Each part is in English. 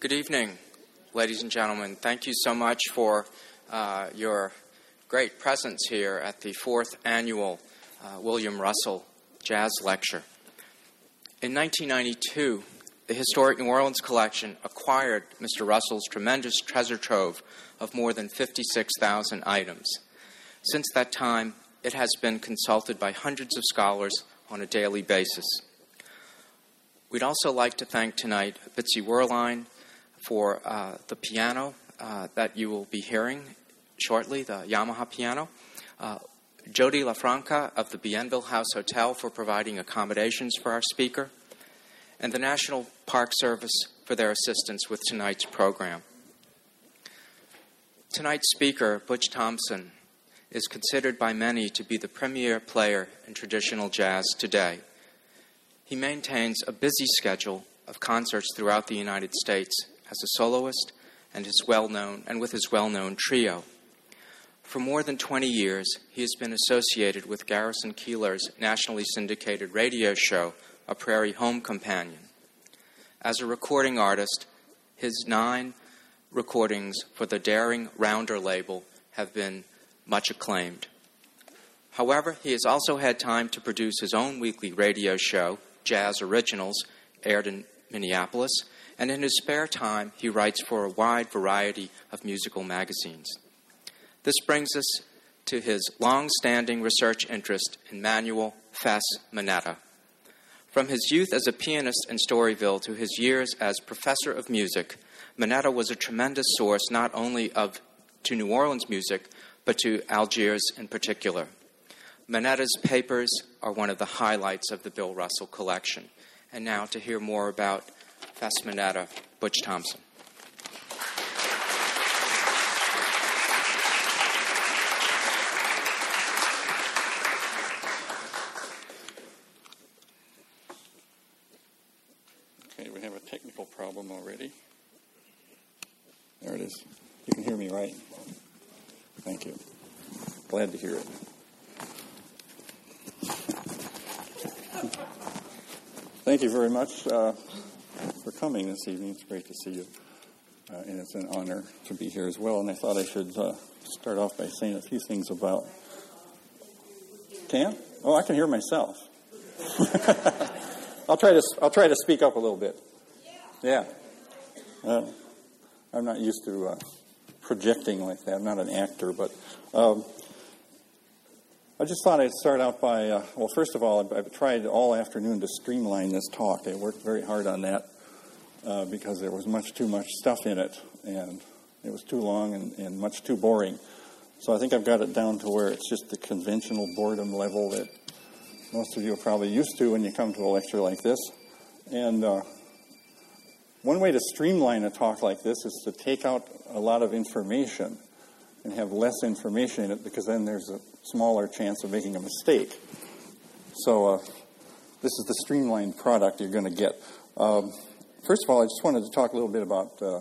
Good evening, ladies and gentlemen. Thank you so much for uh, your great presence here at the fourth annual uh, William Russell Jazz Lecture. In 1992, the Historic New Orleans Collection acquired Mr. Russell's tremendous treasure trove of more than 56,000 items. Since that time, it has been consulted by hundreds of scholars on a daily basis. We'd also like to thank tonight Bitsy Werlein for uh, the piano uh, that you will be hearing shortly, the Yamaha piano. Uh, Jody LaFranca of the Bienville House Hotel for providing accommodations for our speaker, and the National Park Service for their assistance with tonight's program. Tonight's speaker, Butch Thompson, is considered by many to be the premier player in traditional jazz today. He maintains a busy schedule of concerts throughout the United States as a soloist and his well-known and with his well-known trio. For more than 20 years, he has been associated with Garrison Keillor's nationally syndicated radio show, A Prairie Home Companion. As a recording artist, his nine recordings for the Daring Rounder label have been much acclaimed. However, he has also had time to produce his own weekly radio show, Jazz Originals, aired in Minneapolis, and in his spare time, he writes for a wide variety of musical magazines. This brings us to his long standing research interest in Manuel Fess Manetta. From his youth as a pianist in Storyville to his years as professor of music, Manetta was a tremendous source not only of to New Orleans music, but to Algiers in particular. Manetta's papers are one of the highlights of the Bill Russell collection. And now to hear more about Manetta, Butch Thompson. Okay, we have a technical problem already. There it is. You can hear me, right? Thank you. Glad to hear it. Thank you very much uh, coming this evening. It's great to see you. Uh, and it's an honor to be here as well. And I thought I should uh, start off by saying a few things about. Can? Oh, I can hear myself. I'll try to. I'll try to speak up a little bit. Yeah. Uh, I'm not used to uh, projecting like that. I'm not an actor, but um, I just thought I'd start out by. Uh, well, first of all, I've, I've, tried all afternoon to streamline this talk. I worked very hard on that uh, because there was much too much stuff in it, and it was too long and, and much too boring. So I think I've got it down to where it's just the conventional boredom level that most of you are probably used to when you come to a lecture like this. And uh, one way to streamline a talk like this is to take out a lot of information and have less information in it because then there's a smaller chance of making a mistake. So, uh, this is the streamlined product you're going to get. Um, first of all, I just wanted to talk a little bit about uh,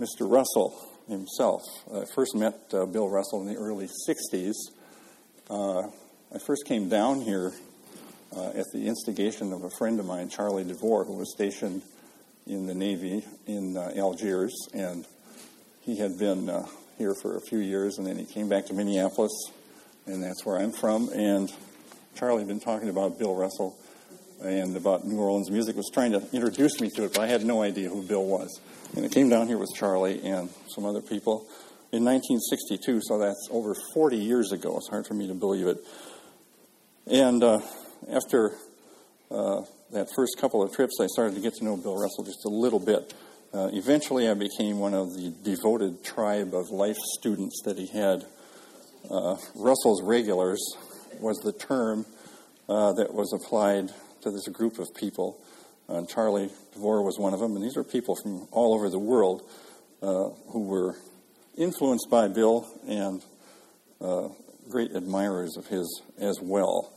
Mr. Russell himself. I first met uh, Bill Russell in the early 60s. Uh, I first came down here uh, at the instigation of a friend of mine, Charlie DeVore, who was stationed in the Navy in uh, Algiers, and he had been uh, here for a few years, and then he came back to Minneapolis, and that's where I'm from. And Charlie had been talking about Bill Russell and about New Orleans music, was trying to introduce me to it, but I had no idea who Bill was. And I came down here with Charlie and some other people in 1962, so that's over 40 years ago. It's hard for me to believe it. And uh, after uh, that first couple of trips, I started to get to know Bill Russell just a little bit. Uh, eventually, I became one of the devoted tribe of life students that he had. Uh, Russell's regulars was the term uh, that was applied to this group of people. Uh, Charlie DeVore was one of them, and these are people from all over the world uh, who were influenced by Bill and uh, great admirers of his as well.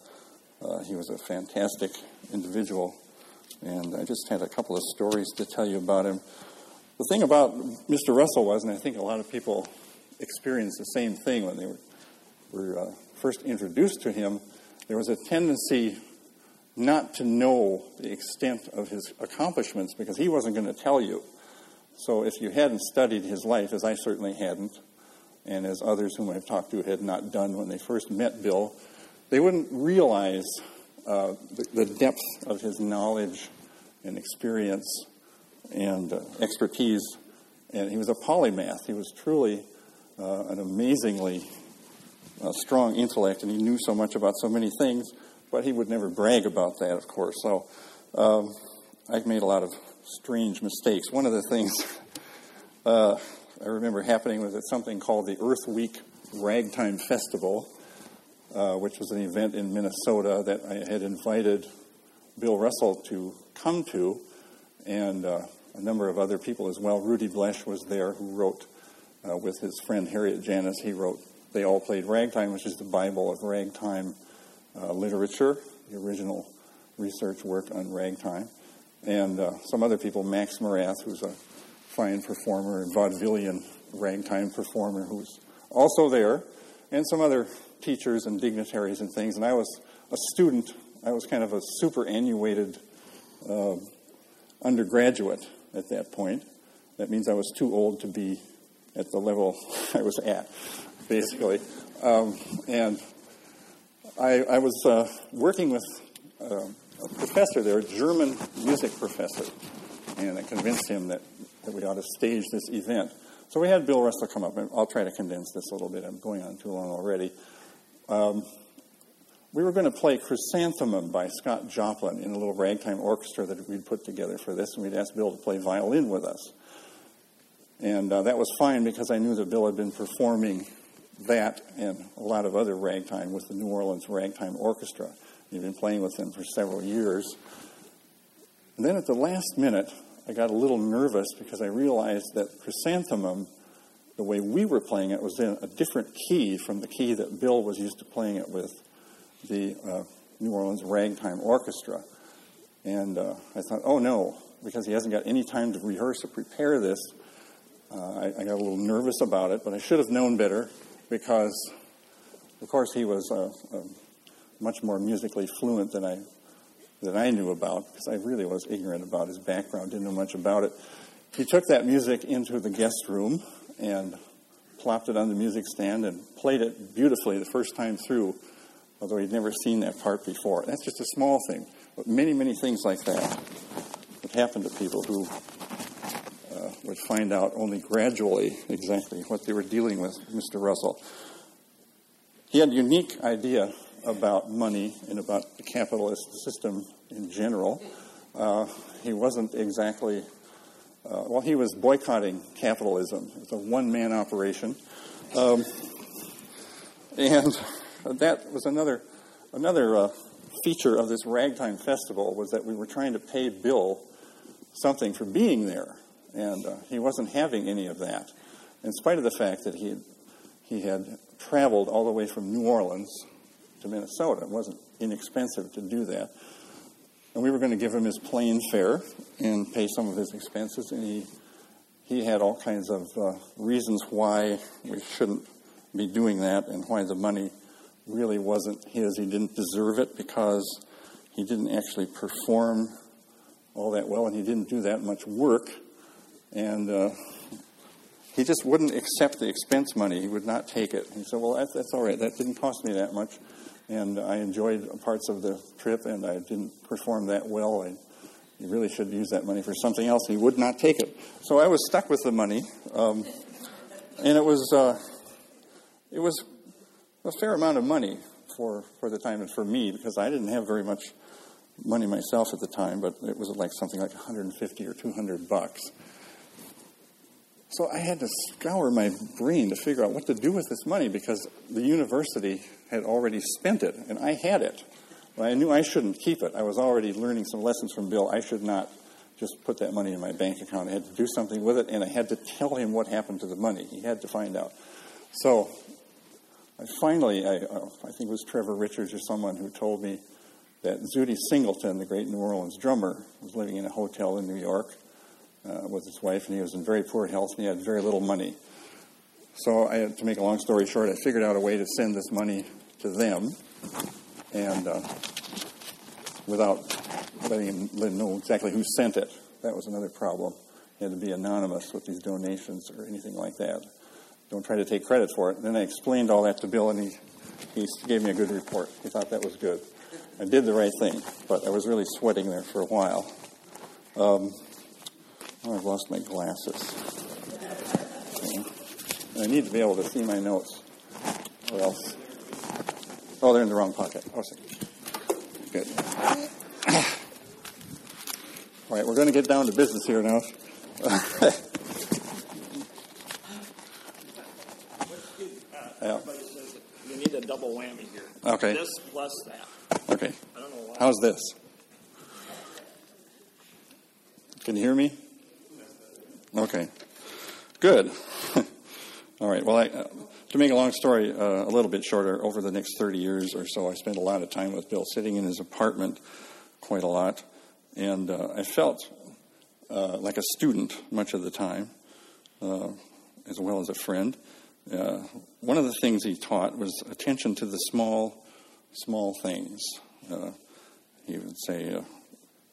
Uh, he was a fantastic individual, and I just had a couple of stories to tell you about him. The thing about Mr. Russell was, and I think a lot of people experienced the same thing when they were, were uh, first introduced to him, there was a tendency not to know the extent of his accomplishments because he wasn't going to tell you. So if you hadn't studied his life, as I certainly hadn't, and as others whom I've talked to had not done when they first met Bill, they wouldn't realize uh, the, the, depth of his knowledge and experience and uh, expertise. And he was a polymath. He was truly uh, an amazingly uh, strong intellect, and he knew so much about so many things, but he would never brag about that, of course. So um, I've made a lot of strange mistakes. One of the things uh, I remember happening was at something called the Earth Week Ragtime Festival, uh, which was an event in Minnesota that I had invited Bill Russell to come to, and uh, a number of other people as well. Rudy Blesh was there, who wrote uh, with his friend Harriet Janis. He wrote "They All Played Ragtime," which is the Bible of ragtime uh, literature, the original research work on ragtime, and uh, some other people. Max Morath, who's a fine performer and vaudevillian ragtime performer, who's also there, and some other teachers and dignitaries and things. And I was a student. I was kind of a superannuated uh, undergraduate at that point. That means I was too old to be at the level I was at, basically. Um, and I, I was uh, working with uh, a professor there, a German music professor, and I convinced him that, that we ought to stage this event. So we had Bill Russell come up, and I'll try to condense this a little bit. I'm going on too long already. Um, we were going to play Chrysanthemum by Scott Joplin in a little ragtime orchestra that we'd put together for this, and we'd asked Bill to play violin with us. And uh, that was fine because I knew that Bill had been performing that and a lot of other ragtime with the New Orleans Ragtime Orchestra. He'd been playing with them for several years. And then at the last minute, I got a little nervous because I realized that Chrysanthemum the way we were playing it was in a different key from the key that Bill was used to playing it with the uh, New Orleans Ragtime Orchestra. And uh, I thought, oh no, because he hasn't got any time to rehearse or prepare this, uh, I, I, got a little nervous about it, but I should have known better because, of course, he was uh, uh, much more musically fluent than I, than I knew about because I really was ignorant about his background, didn't know much about it. He took that music into the guest room and plopped it on the music stand and played it beautifully the first time through, although he'd never seen that part before. That's just a small thing. But many, many things like that would happen to people who would find out only gradually exactly what they were dealing with, Mr. Russell. He had a unique idea about money and about the capitalist system in general. Uh, he wasn't exactly uh, well, he was boycotting capitalism. It's a one man operation. Um, and that was another, another uh, feature of this ragtime festival was that we were trying to pay Bill something for being there. And uh, he wasn't having any of that, in spite of the fact that he had, he had traveled all the way from New Orleans to Minnesota. It wasn't inexpensive to do that. And we were going to give him his plane fare and pay some of his expenses, and he he had all kinds of uh, reasons why we shouldn't be doing that and why the money really wasn't his. He didn't deserve it because he didn't actually perform all that well and he didn't do that much work. And uh, he just wouldn't accept the expense money. He would not take it. He said, Well, that's, that's all right. That didn't cost me that much and I enjoyed parts of the trip, and I didn't perform that well. I, you really should use that money for something else. He would not take it, so I was stuck with the money, um, and it was uh, it was a fair amount of money for for the time and for me because I didn't have very much money myself at the time, but it was like something like 150 or 200 bucks. So I had to scour my brain to figure out what to do with this money because the university had already spent it, and I had it. But I knew I shouldn't keep it. I was already learning some lessons from Bill. I should not just put that money in my bank account. I had to do something with it, and I had to tell him what happened to the money. He had to find out. So I finally, I, uh, I think it was Trevor Richards or someone who told me that Zutty Singleton, the great New Orleans drummer, was living in a hotel in New York uh, with his wife, and he was in very poor health, and he had very little money. So, I, to make a long story short, I figured out a way to send this money to them, and uh, without letting him know exactly who sent it. That was another problem. had to be anonymous with these donations or anything like that. Don't try to take credit for it. And then I explained all that to Bill, and he, he gave me a good report. He thought that was good. I did the right thing, but I was really sweating there for a while. Um, oh, I've lost my glasses. Okay. I need to be able to see my notes, or else. Oh, they're in the wrong pocket. Oh, Good. All right, we're going to get down to business here now. yeah. You need a double whammy here. Okay. This plus that. Okay. I don't know why. How's this? Can you hear me? Okay. Good. All right. Well, I, uh, to make a long story uh, a little bit shorter, over the next 30 years or so, I spent a lot of time with Bill, sitting in his apartment quite a lot. And uh, I felt uh, like a student much of the time, uh, as well as a friend. One of the things he taught was attention to the small, small things. He would say,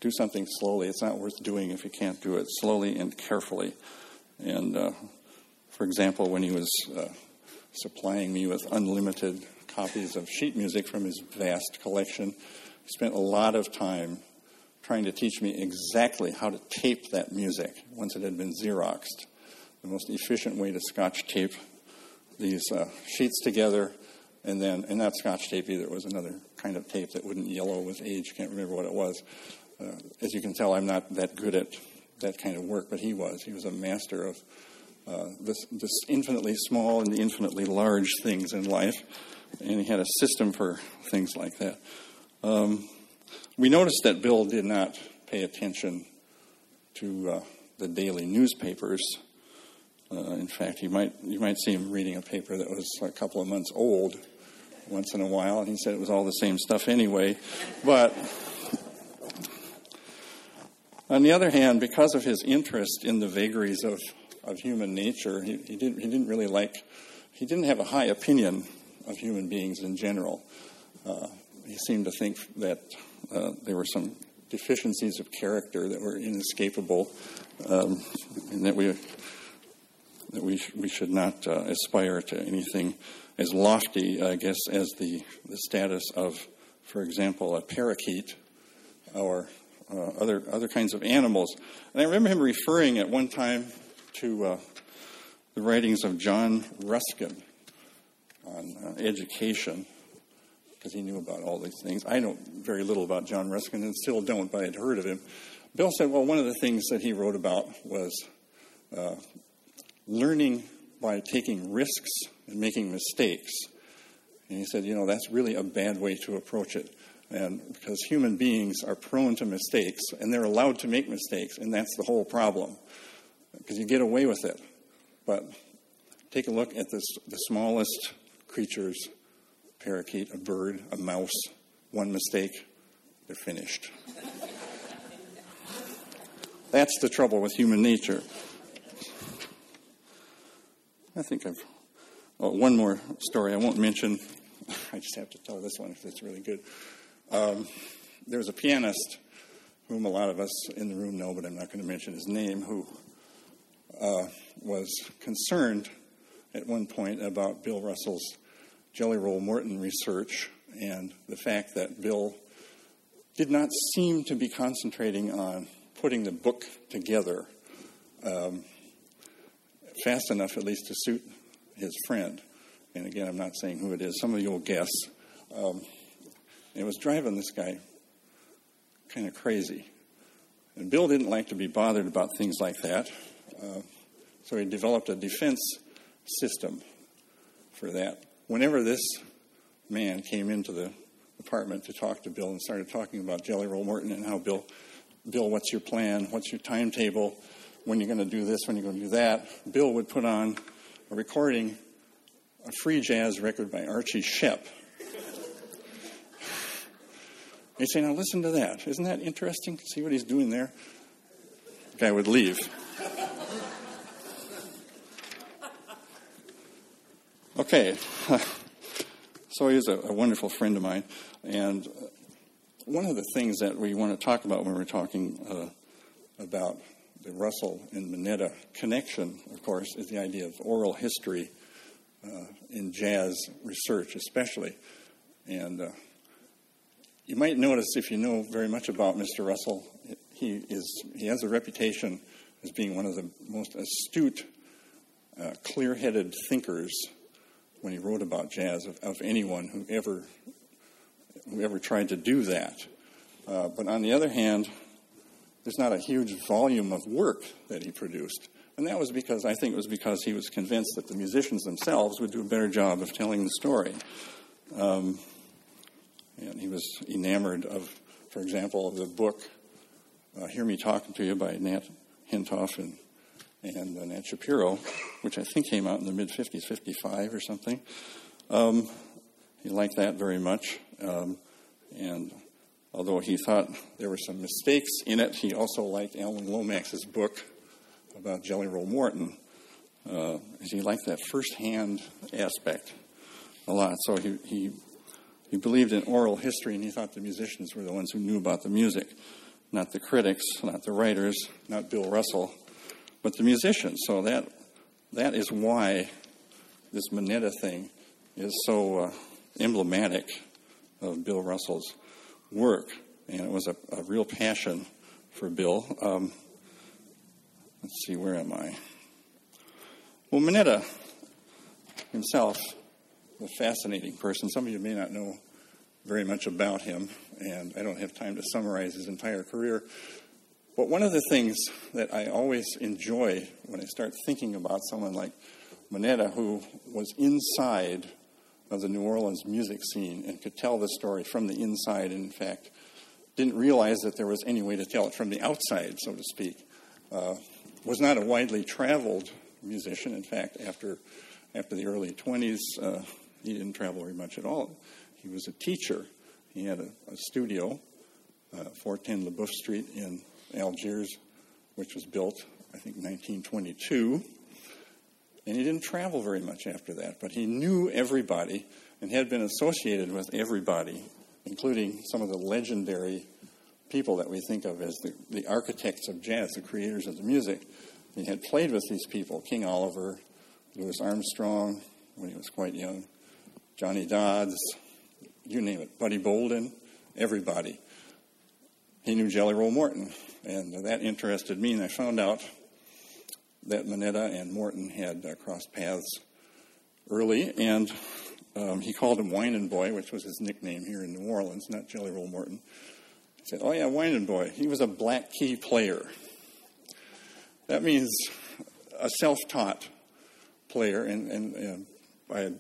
do something slowly. It's not worth doing if you can't do it slowly and carefully. And uh, for example, when he was uh, supplying me with unlimited copies of sheet music from his vast collection, he spent a lot of time trying to teach me exactly how to tape that music once it had been Xeroxed. The most efficient way to scotch tape these uh, sheets together and then, and not scotch tape either, it was another kind of tape that wouldn't yellow with age, can't remember what it was. Uh, as you can tell, I'm not that good at that kind of work, but he was. He was a master of uh, this, this infinitely small and infinitely large things in life, and he had a system for things like that. Um, we noticed that Bill did not pay attention to uh, the daily newspapers. Uh, in fact, you might you might see him reading a paper that was a couple of months old once in a while, and he said it was all the same stuff anyway. But on the other hand, because of his interest in the vagaries of, of human nature, he, he, didn't, he didn't really like, he didn't have a high opinion of human beings in general. Uh, he seemed to think that uh, there were some deficiencies of character that were inescapable, um, and that we that we sh- we should not uh, aspire to anything as lofty, I guess, as the the status of, for example, a parakeet or uh, other other kinds of animals. And I remember him referring at one time to uh, the writings of John Ruskin on uh, education because he knew about all these things. I know very little about John Ruskin and still don't, but I had heard of him. Bill said, well, one of the things that he wrote about was uh, learning by taking risks and making mistakes. And he said, you know, that's really a bad way to approach it. And because human beings are prone to mistakes and they're allowed to make mistakes, and that's the whole problem. Because you get away with it. But take a look at this, the smallest creatures parakeet, a bird, a mouse, one mistake, they're finished. That's the trouble with human nature. I think I've. Oh, one more story I won't mention. I just have to tell this one because it's really good. Um, there was a pianist whom a lot of us in the room know, but I'm not going to mention his name, who uh, was concerned at one point about Bill Russell's Jelly Roll Morton research and the fact that Bill did not seem to be concentrating on putting the book together um, fast enough, at least, to suit his friend. And again, I'm not saying who it is. Some of you will guess. Um, it was driving this guy kind of crazy. And Bill didn't like to be bothered about things like that. Uh, so he developed a defense system for that. Whenever this man came into the apartment to talk to Bill and started talking about Jelly Roll Morton and how Bill, Bill, what's your plan? What's your timetable? When you're going to do this? When you're going to do that? Bill would put on a recording, a free jazz record by Archie Shepp. He'd say, "Now listen to that. Isn't that interesting? See what he's doing there." The guy would leave. Okay. So he's a, a, wonderful friend of mine. And one of the things that we want to talk about when we're talking uh, about the Russell and Manetta connection, of course, is the idea of oral history uh, in jazz research, especially. And uh, you might notice, if you know very much about Mr. Russell, he, is, he has a reputation as being one of the most astute, uh, clear headed thinkers when he wrote about jazz of, of, anyone who ever, who ever tried to do that. Uh, but on the other hand, there's not a huge volume of work that he produced. And that was because, I think it was because he was convinced that the musicians themselves would do a better job of telling the story. Um, and he was enamored of, for example, the book uh, Hear Me Talking to You by Nat Hentoff and, and uh, Nat Shapiro, which I think came out in the mid 50s, 55 or something. Um, he liked that very much. Um, and although he thought there were some mistakes in it, he also liked Alan Lomax's book about Jelly Roll Morton. Uh, he liked that first-hand aspect a lot. So he, he he believed in oral history, and he thought the musicians were the ones who knew about the music, not the critics, not the writers, not Bill Russell, but the musicians. So that that is why this Manetta thing is so uh, emblematic of Bill Russell's work, and it was a, a real passion for Bill. Um, let's see, where am I? Well, Manetta himself a fascinating person. Some of you may not know very much about him, and I don't have time to summarize his entire career. But one of the things that I always enjoy when I start thinking about someone like Manetta, who was inside of the New Orleans music scene and could tell the story from the inside, and in fact, didn't realize that there was any way to tell it from the outside, so to speak, uh, was not a widely traveled musician. In fact, after after the early 20s, uh, he didn't travel very much at all. He was a teacher. He had a, a studio, uh, 410 LeBoeuf Street in Algiers, which was built, I think, 1922. And he didn't travel very much after that, but he knew everybody and had been associated with everybody, including some of the legendary people that we think of as the, the architects of jazz, the creators of the music. He had played with these people King Oliver, Louis Armstrong, when he was quite young, Johnny Dodds, you name it, Buddy Bolden, everybody. He knew Jelly Roll Morton, and that interested me, and I found out that Manetta and Morton had uh, crossed paths early, and um, he called him Whinin' Boy, which was his nickname here in New Orleans, not Jelly Roll Morton. He said, Oh, yeah, Whinin' Boy. He was a black key player. That means a self taught player, and, and, and by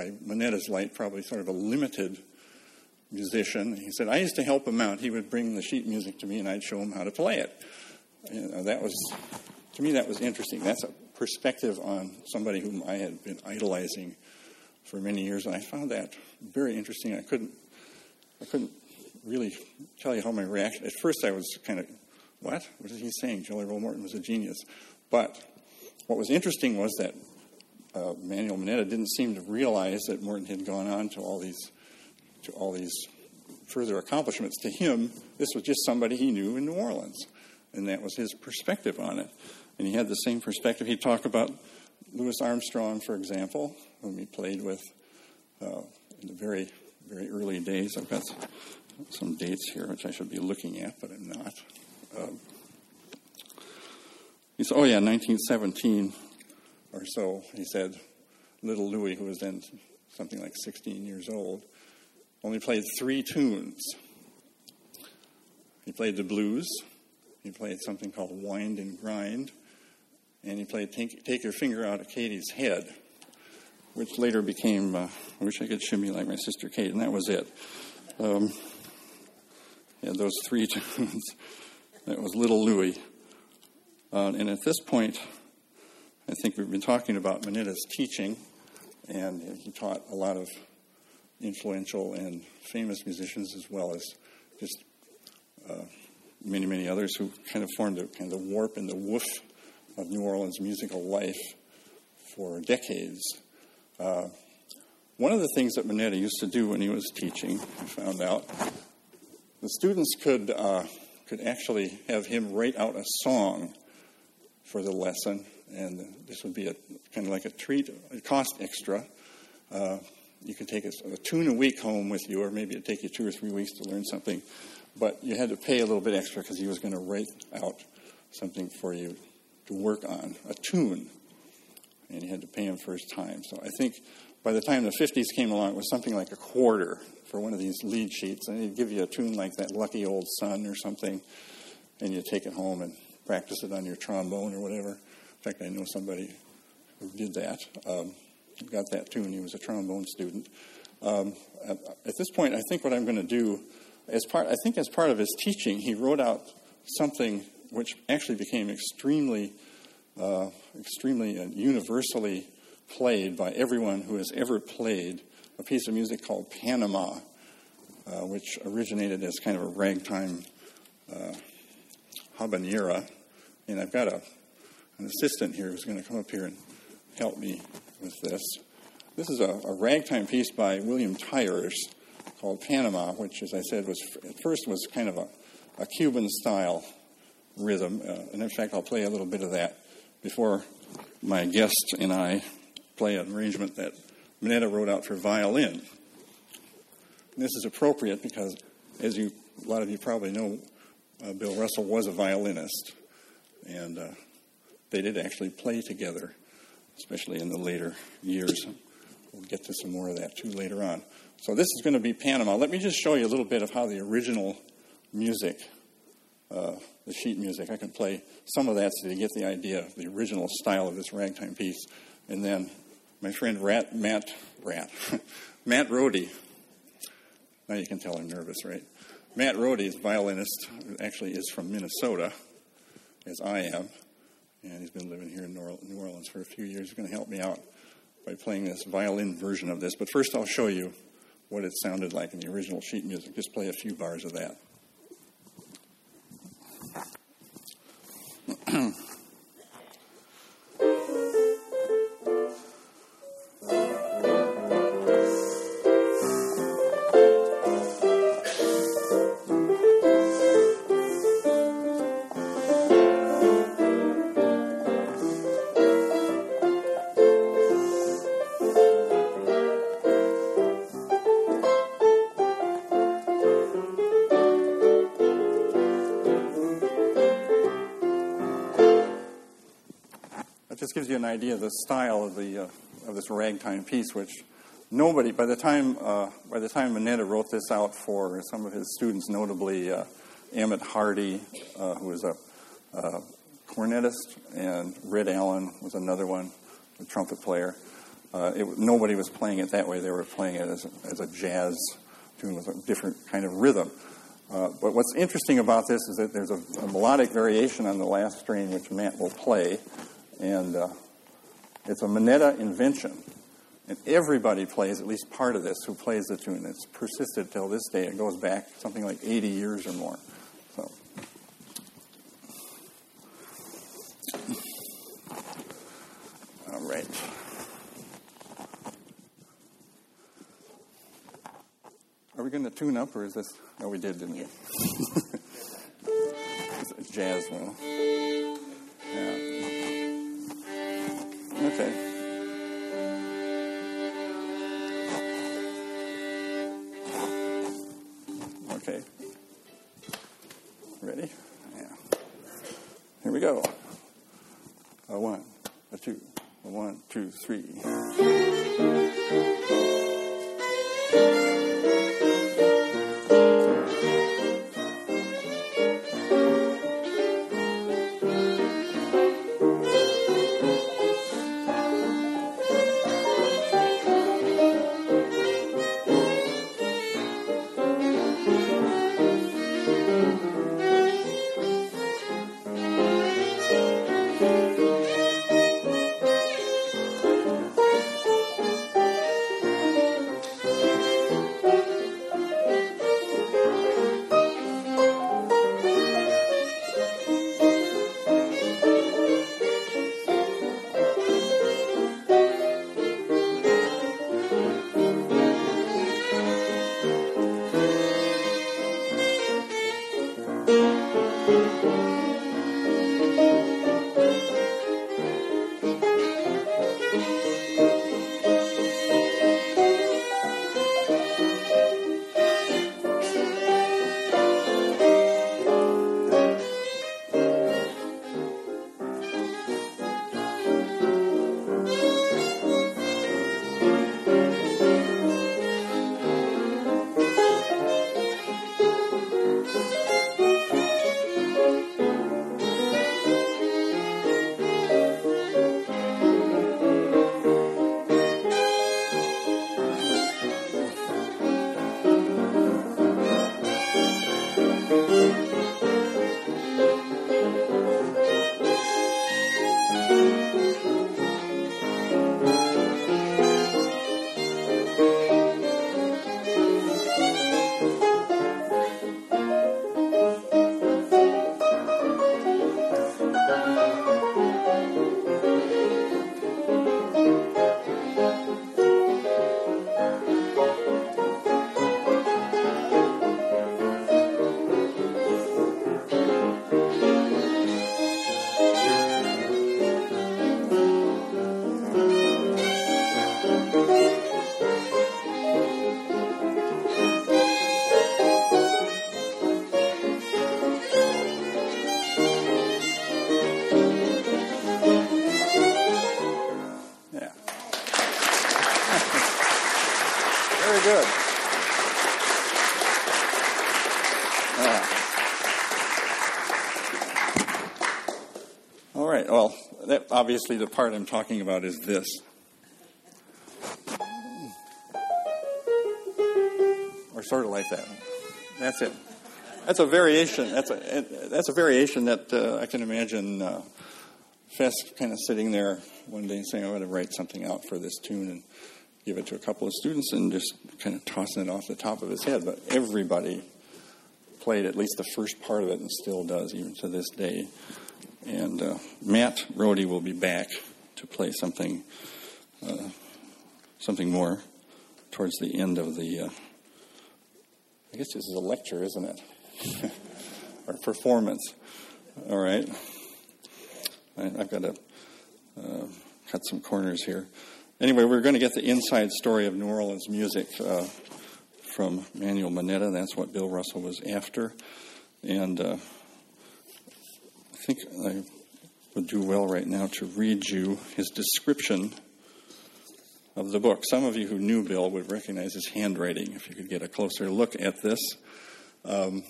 by Manetta's light, probably sort of a limited musician. He said, I used to help him out. He would bring the sheet music to me, and I'd show him how to play it. You uh, know, that was, to me, that was interesting. That's a perspective on somebody whom I had been idolizing for many years, and I found that very interesting. I couldn't, I couldn't really tell you how my reaction. At first, I was kind of, what? What is he saying? Jelly Roll Morton was a genius. But what was interesting was that uh, Manuel Manetta didn't seem to realize that Morton had gone on to all these to all these further accomplishments. To him, this was just somebody he knew in New Orleans, and that was his perspective on it. And he had the same perspective. He'd talk about Louis Armstrong, for example, whom he played with uh, in the very very early days. I've got some dates here, which I should be looking at, but I'm not. Um, he said, "Oh yeah, 1917." Or so, he said, little Louis, who was then something like 16 years old, only played three tunes. He played the blues, he played something called Wind and Grind, and he played Take, Take Your Finger Out of Katie's Head, which later became uh, I Wish I Could Shimmy Like My Sister Kate, and that was it. Um, yeah, those three tunes. that was Little Louis. Uh, and at this point, I think we've been talking about Manetta's teaching, and he taught a lot of influential and famous musicians as well as just uh, many, many others who kind of formed a kind of the warp and the woof of New Orleans musical life for decades. Uh, one of the things that Manetta used to do when he was teaching, I found out, the students could uh, could actually have him write out a song for the lesson, and this would be a kind of like a treat. It cost extra. Uh, you could take a, a, tune a week home with you, or maybe it'd take you two or three weeks to learn something, but you had to pay a little bit extra because he was going to write out something for you to work on, a tune, and you had to pay him for his time. So I think by the time the 50s came along, it was something like a quarter for one of these lead sheets, and he'd give you a tune like that Lucky Old Sun or something, and you'd take it home and practice it on your trombone or whatever. In fact, I know somebody who did that. Um, got that tune. He was a trombone student. Um, at, at, this point, I think what I'm going to do, as part, I think as part of his teaching, he wrote out something which actually became extremely, uh, extremely and universally played by everyone who has ever played a piece of music called Panama, uh, which originated as kind of a ragtime uh, habanera. And I've got a, an assistant here who's going to come up here and help me with this. This is a, a ragtime piece by William Tyers called Panama, which, as I said, was at first was kind of a, a Cuban style rhythm. Uh, and in fact, I'll play a little bit of that before my guest and I play an arrangement that Manetta wrote out for violin. And this is appropriate because, as you, a lot of you probably know, uh, Bill Russell was a violinist, and uh, they did actually play together especially in the later years. We'll get to some more of that too later on. So this is going to be Panama. Let me just show you a little bit of how the original music, uh, the sheet music, I can play some of that so you get the idea of the original style of this ragtime piece. And then my friend Rat, Matt, Rat, Matt Rhody, now you can tell I'm nervous, right? Matt Rhody is violinist, actually is from Minnesota, as I am and he's been living here in New Orleans for a few years. He's going to help me out by playing this violin version of this. But first, I'll show you what it sounded like in the original sheet music. Just play a few bars of that. idea of the style of the uh, of this ragtime piece, which nobody by the time uh, by the time Manetta wrote this out for some of his students, notably uh, Emmett Hardy, uh, who was a uh, cornetist, and Red Allen was another one, a trumpet player. Uh, it, nobody was playing it that way; they were playing it as a, as a jazz tune with a different kind of rhythm. but what's interesting about this is that there's a, a, melodic variation on the last strain, which Matt will play, and uh, it's a Manetta invention. And everybody plays at least part of this who plays the tune. It's persisted till this day. It goes back something like 80 years or more. So. All right. Are we going to tune up, or is this? No, we did, didn't we? jazz one. Obviously, the part I'm talking about is this. Or sort of like that. That's it. That's a variation. That's a that's a variation that uh, I can imagine uh, Fess kind of sitting there one day saying, "I want to write something out for this tune and give it to a couple of students," and just kind of tossing it off the top of his head. But everybody played at least the first part of it and still does, even to this day. And uh, Matt Rhody will be back to play something uh, something more towards the end of the. Uh, I guess this is a lecture, isn't it? or performance. All right. I, have got to uh, cut some corners here. Anyway, we're going to get the inside story of New Orleans music uh, from Manuel Manetta. That's what Bill Russell was after. And uh, think I would do well right now to read you his description of the book. Some of you who knew Bill would recognize his handwriting if you could get a closer look at this. Um,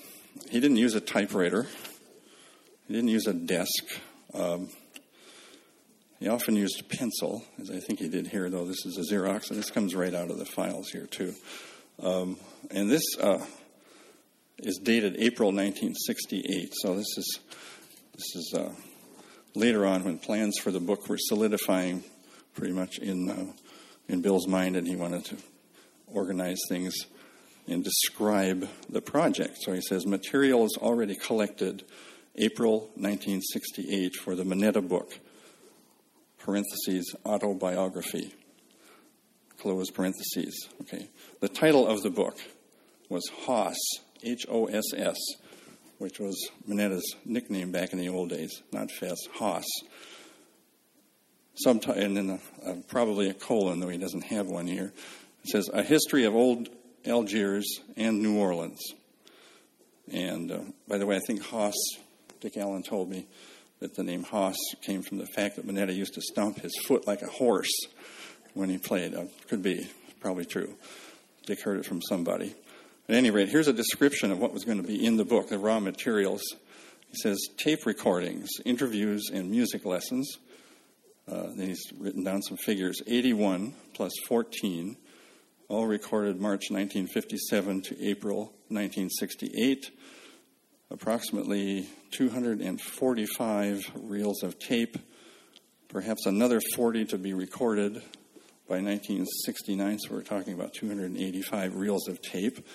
he didn't use a typewriter. He didn't use a desk. Um, he often used a pencil, as I think he did here, though this is a Xerox, and this comes right out of the files here, too. Um, and this uh, is dated April 1968, so this is, this is uh, later on when plans for the book were solidifying pretty much in, uh, in Bill's mind, and he wanted to organize things and describe the project. So he says Material is already collected April 1968 for the Manetta book, parentheses, autobiography, close parentheses. Okay. The title of the book was Hoss, H O S S, which was Manetta's nickname back in the old days, not Fess, Hoss. Sometime, and then a, uh, probably a colon, though he doesn't have one here. It says, A History of Old Algiers, and New Orleans. And uh, by the way, I think Hoss, Dick Allen told me that the name Hoss came from the fact that Manetta used to stomp his foot like a horse when he played. Uh, could be, probably true. Dick heard it from somebody. At any rate, here's a description of what was going to be in the book, the raw materials. He says tape recordings, interviews, and music lessons. Uh, then he's written down some figures 81 plus 14 all recorded March 1957 to April 1968. Approximately 245 reels of tape, perhaps another 40 to be recorded by 1969, so we're talking about 285 reels of tape.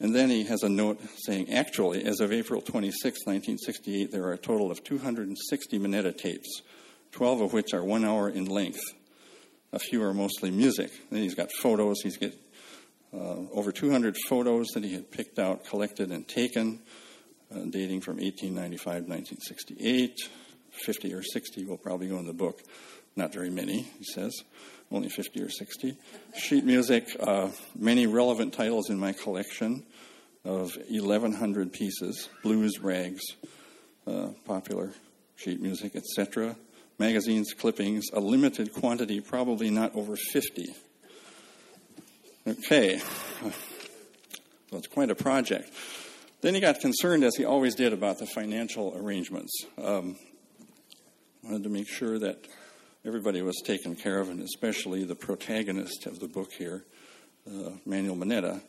And then he has a note saying, actually, as of April 26, 1968, there are a total of 260 Manetta tapes, 12 of which are one hour in length a few are mostly music. Then he's got photos. He's got uh, over 200 photos that he had picked out, collected, and taken, uh, dating from 1895 1968. 50 or 60 will probably go in the book. Not very many, he says, only 50 or 60. Sheet music, uh, many relevant titles in my collection of 1,100 pieces, blues, rags, uh, popular sheet music, etc magazines, clippings, a limited quantity, probably not over 50. Okay, well, it's quite a project. Then he got concerned, as he always did, about the financial arrangements. Um, wanted to make sure that everybody was taken care of, and especially the protagonist of the book here, uh, Manuel Manetta.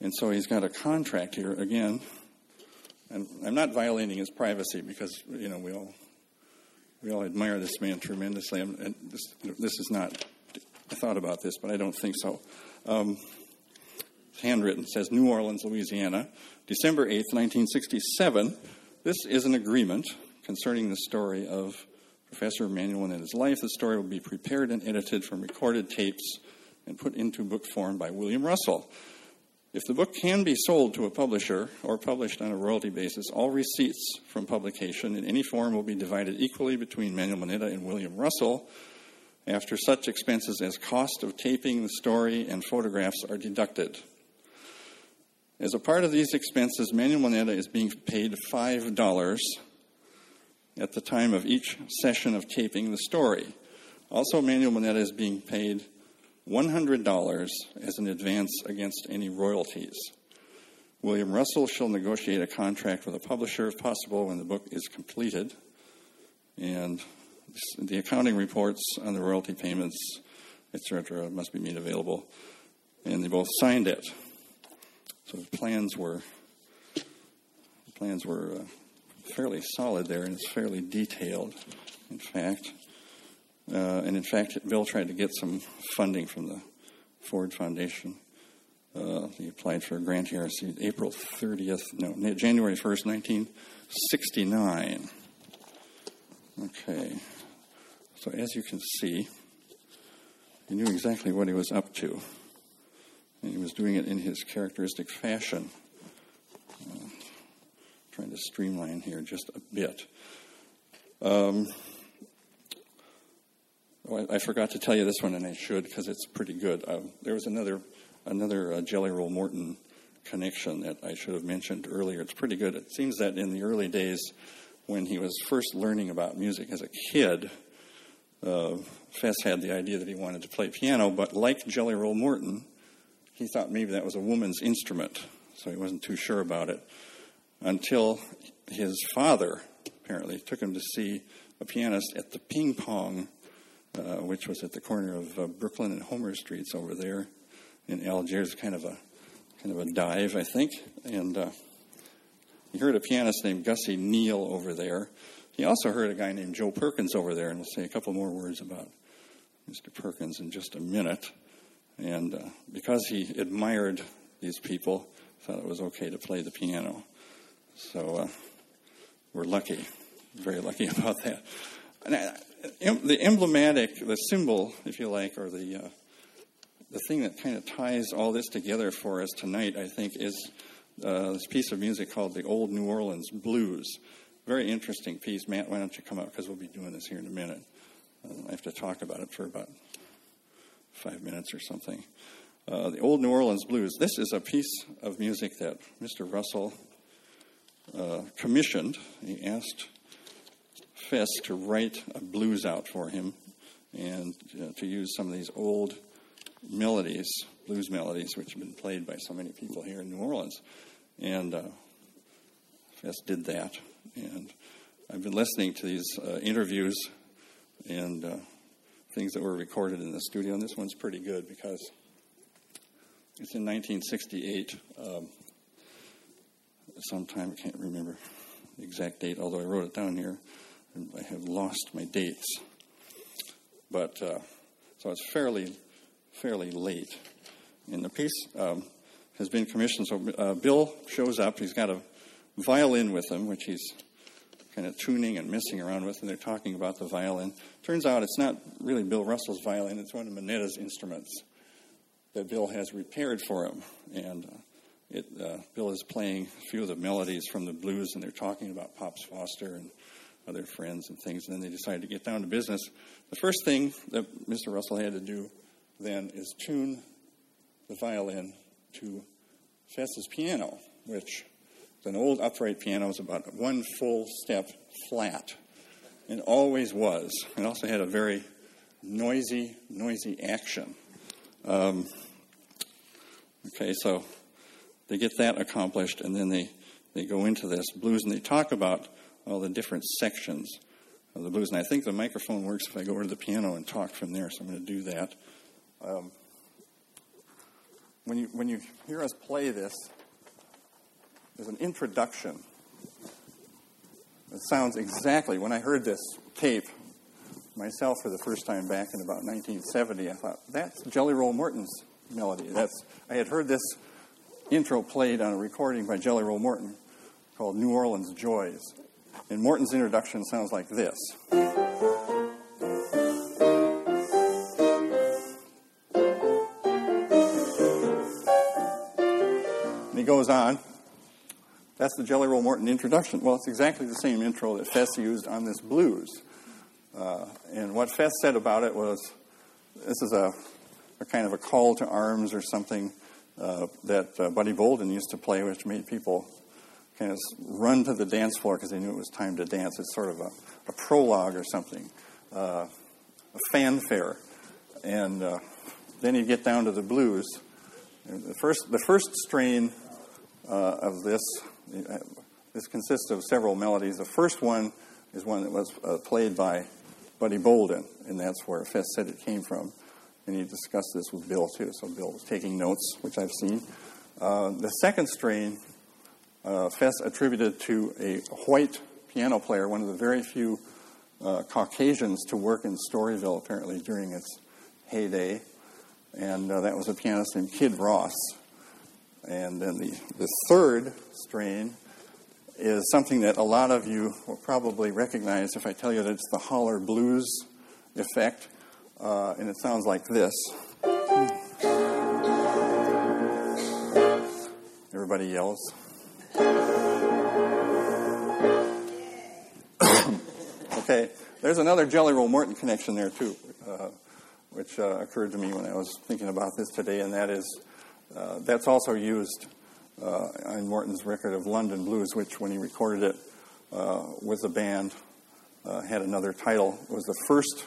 And so he's got a contract here again. And I'm not violating his privacy because, you know, we all we all admire this man tremendously. And this, this is not, I thought about this, but I don't think so. Um, handwritten says New Orleans, Louisiana, December 8th, 1967. This is an agreement concerning the story of Professor Manuel and his life. The story will be prepared and edited from recorded tapes and put into book form by William Russell. If the book can be sold to a publisher or published on a royalty basis, all receipts from publication in any form will be divided equally between Manuel Manetta and William Russell after such expenses as cost of taping the story and photographs are deducted. As a part of these expenses, Manuel Manetta is being paid $5 at the time of each session of taping the story. Also, Manuel Manetta is being paid $100 as an advance against any royalties. William Russell shall negotiate a contract with a publisher, if possible, when the book is completed. And the accounting reports on the royalty payments, etc., must be made available. And they both signed it. So the plans were the plans were uh, fairly solid there, and it's fairly detailed. In fact, uh, and in fact, Bill tried to get some funding from the Ford Foundation uh, he applied for a grant here. See, April 30th, no, January 1st, 1969. Okay. So as you can see, he knew exactly what he was up to. And he was doing it in his characteristic fashion. Trying to streamline here just a bit. Um, oh, I, I, forgot to tell you this one, and I should because it's pretty good. Uh, there was another another uh, Jelly Roll Morton connection that I should have mentioned earlier. It's pretty good. It seems that in the early days, when he was first learning about music as a kid, uh, Fess had the idea that he wanted to play piano, but like Jelly Roll Morton, he thought maybe that was a woman's instrument, so he wasn't too sure about it until his father apparently took him to see a pianist at the Ping Pong, uh, which was at the corner of uh, Brooklyn and Homer Streets over there in Algiers, kind of a kind of a dive, I think. And uh, he heard a pianist named Gussie Neal over there. He also heard a guy named Joe Perkins over there, and we'll say a couple more words about Mr. Perkins in just a minute. And uh, because he admired these people, thought it was okay to play the piano. So uh, we're lucky, very lucky about that. Uh, the emblematic, the symbol, if you like, or the uh, the thing that kind of ties all this together for us tonight, I think, is uh, this piece of music called the Old New Orleans Blues. Very interesting piece. Matt, why don't you come up? Because we'll be doing this here in a minute. Uh, I have to talk about it for about five minutes or something. Uh, the Old New Orleans Blues. This is a piece of music that Mr. Russell uh, commissioned. He asked Fess to write a blues out for him and uh, to use some of these old melodies, blues melodies, which have been played by so many people here in New Orleans. And uh, Fess did that. And I've been listening to these uh, interviews and uh, things that were recorded in the studio. And this one's pretty good because it's in 1968. Um, sometime, I can't remember the exact date, although I wrote it down here. And I have lost my dates. But uh, so it's fairly fairly late. And the piece um, has been commissioned. So uh, Bill shows up. He's got a violin with him, which he's kind of tuning and messing around with, and they're talking about the violin. Turns out it's not really Bill Russell's violin, it's one of Manetta's instruments that Bill has repaired for him. And uh, it, uh, Bill is playing a few of the melodies from the blues, and they're talking about Pops Foster and other friends and things. And then they decide to get down to business. The first thing that Mr. Russell had to do then is tune the violin to Fess's piano, which is an old upright piano, is about one full step flat, and always was. It also had a very noisy, noisy action. Um, okay, so they get that accomplished, and then they, they go into this blues, and they talk about all the different sections of the blues. And I think the microphone works if I go over to the piano and talk from there, so I'm going to do that. Um, when you when you hear us play this, there's an introduction. It sounds exactly when I heard this tape myself for the first time back in about 1970. I thought that's Jelly Roll Morton's melody. That's I had heard this intro played on a recording by Jelly Roll Morton called New Orleans Joys, and Morton's introduction sounds like this. And he goes on. That's the Jelly Roll Morton introduction. Well, it's exactly the same intro that Fess used on this blues. Uh, and what Fess said about it was this is a, a kind of a call to arms or something uh, that uh, Buddy Bolden used to play, which made people kind of run to the dance floor because they knew it was time to dance. It's sort of a, a prologue or something, uh, a fanfare. And uh, then you get down to the blues. The first, the first strain uh, of this, this consists of several melodies. The first one is one that was played by Buddy Bolden, and that's where Fess said it came from. And he discussed this with Bill, too, so Bill was taking notes, which I've seen. Uh, the second strain, uh, Fess attributed to a white piano player, one of the very few uh, Caucasians to work in Storyville, apparently, during its heyday. And uh, that was a pianist named Kid Ross. And then the, the third strain is something that a lot of you will probably recognize if I tell you that it's the holler blues effect. Uh, and it sounds like this. Everybody yells. okay, there's another Jelly Roll Morton connection there, too, uh, which uh, occurred to me when I was thinking about this today, and that is uh, that's also used uh, in Morton's record of London Blues, which, when he recorded it uh, with the band, had another title. It was the first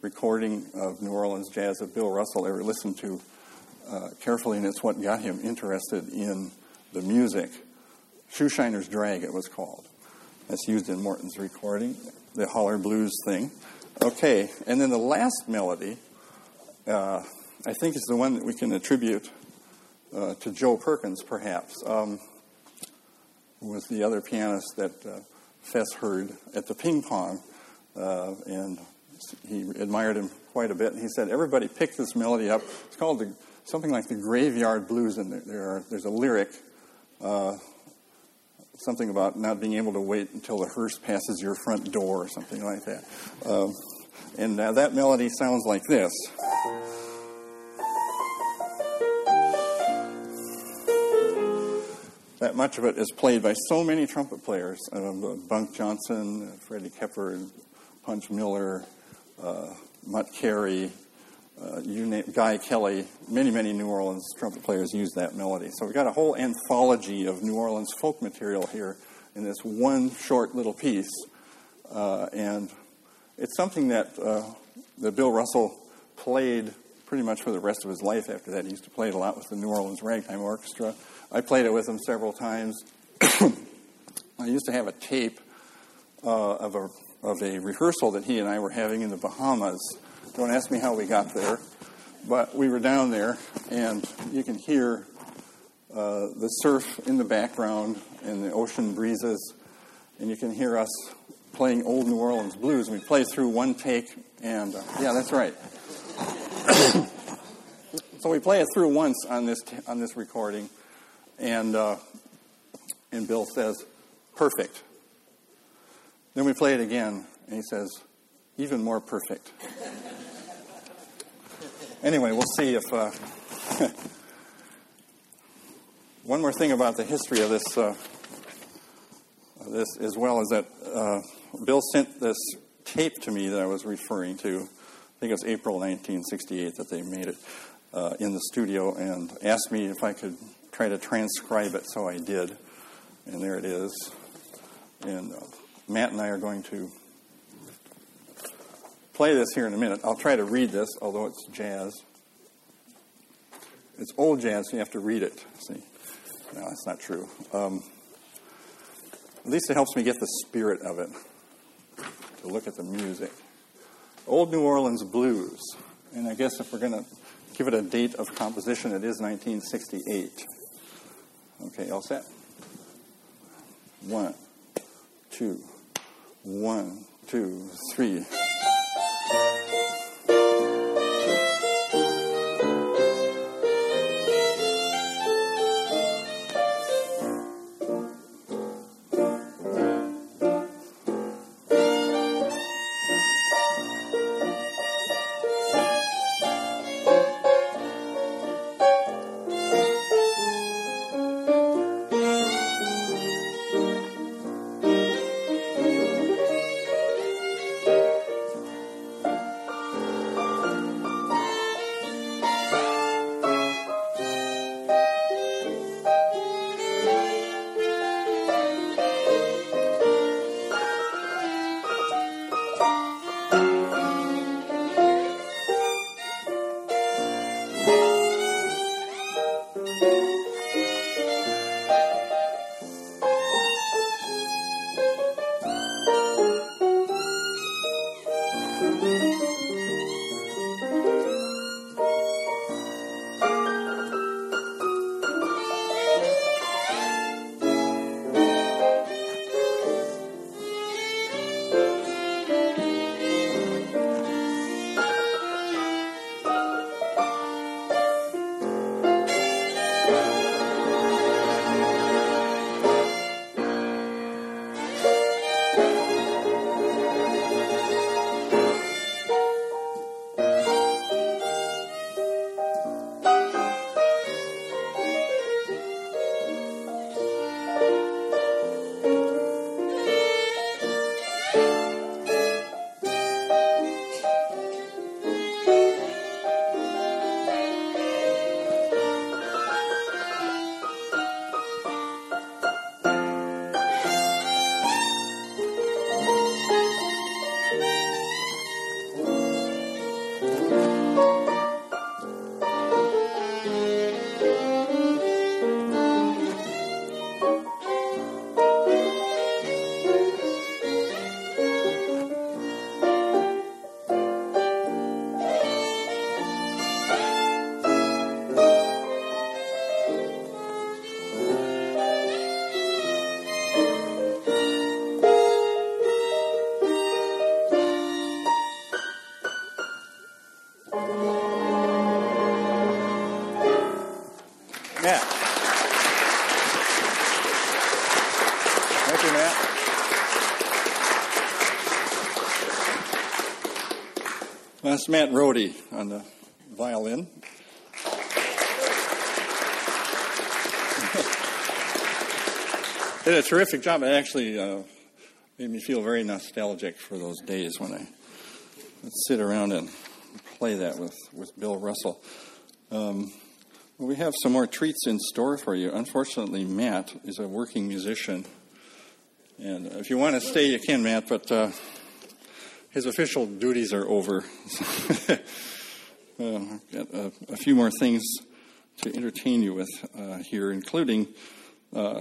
recording of New Orleans jazz that Bill Russell ever listened to uh, carefully, and it's what got him interested in the music. Shoeshiner's Drag, it was called. That's used in Morton's recording, the holler blues thing. Okay, and then the last melody, uh, I think, is the one that we can attribute uh, to Joe Perkins, perhaps, um, was the other pianist that uh, Fess heard at the ping pong, uh, and he admired him quite a bit. And he said, "Everybody pick this melody up. It's called the, something like the Graveyard Blues, and there, there are, there's a lyric." Uh, something about not being able to wait until the hearse passes your front door or something like that. Um, and uh, that melody sounds like this. that much of it is played by so many trumpet players uh, Bunk Johnson, Freddie Keppard, Punch Miller, Mutt Carey, uh, name, Guy Kelly, many, many New Orleans trumpet players use that melody. So we've got a whole anthology of New Orleans folk material here in this one short little piece. Uh, and it's something that, uh, that Bill Russell played pretty much for the rest of his life after that. He used to play it a lot with the New Orleans Ragtime Orchestra. I played it with him several times. I used to have a tape uh, of, a, of a rehearsal that he and I were having in the Bahamas. Don't ask me how we got there, but we were down there, and you can hear uh, the surf in the background and the ocean breezes, and you can hear us playing old New Orleans blues. We played through one take, and uh, yeah, that's right. so we play it through once on this t- on this recording, and, uh, and Bill says, perfect. Then we play it again, and he says, even more perfect. anyway, we'll see if. Uh, one more thing about the history of this, uh, this as well is that uh, Bill sent this tape to me that I was referring to. I think it was April 1968 that they made it uh, in the studio and asked me if I could try to transcribe it, so I did. And there it is. And uh, Matt and I are going to play this here in a minute. I'll try to read this, although it's jazz. It's old jazz, so you have to read it. See? No, that's not true. Um, at least it helps me get the spirit of it, to look at the music. Old New Orleans Blues. And I guess if we're going to give it a date of composition, it is 1968. Okay, all set? One, two, one, two, three. Matt. Thank you, Matt. That's Matt Rhody on the violin. Did a terrific job. It actually uh, made me feel very nostalgic for those days when I would sit around and play that with, with Bill Russell. Um, we have some more treats in store for you. Unfortunately, Matt is a working musician. And if you want to stay, you can, Matt, but uh, his official duties are over. uh, got a, a, few more things to entertain you with uh, here, including, uh,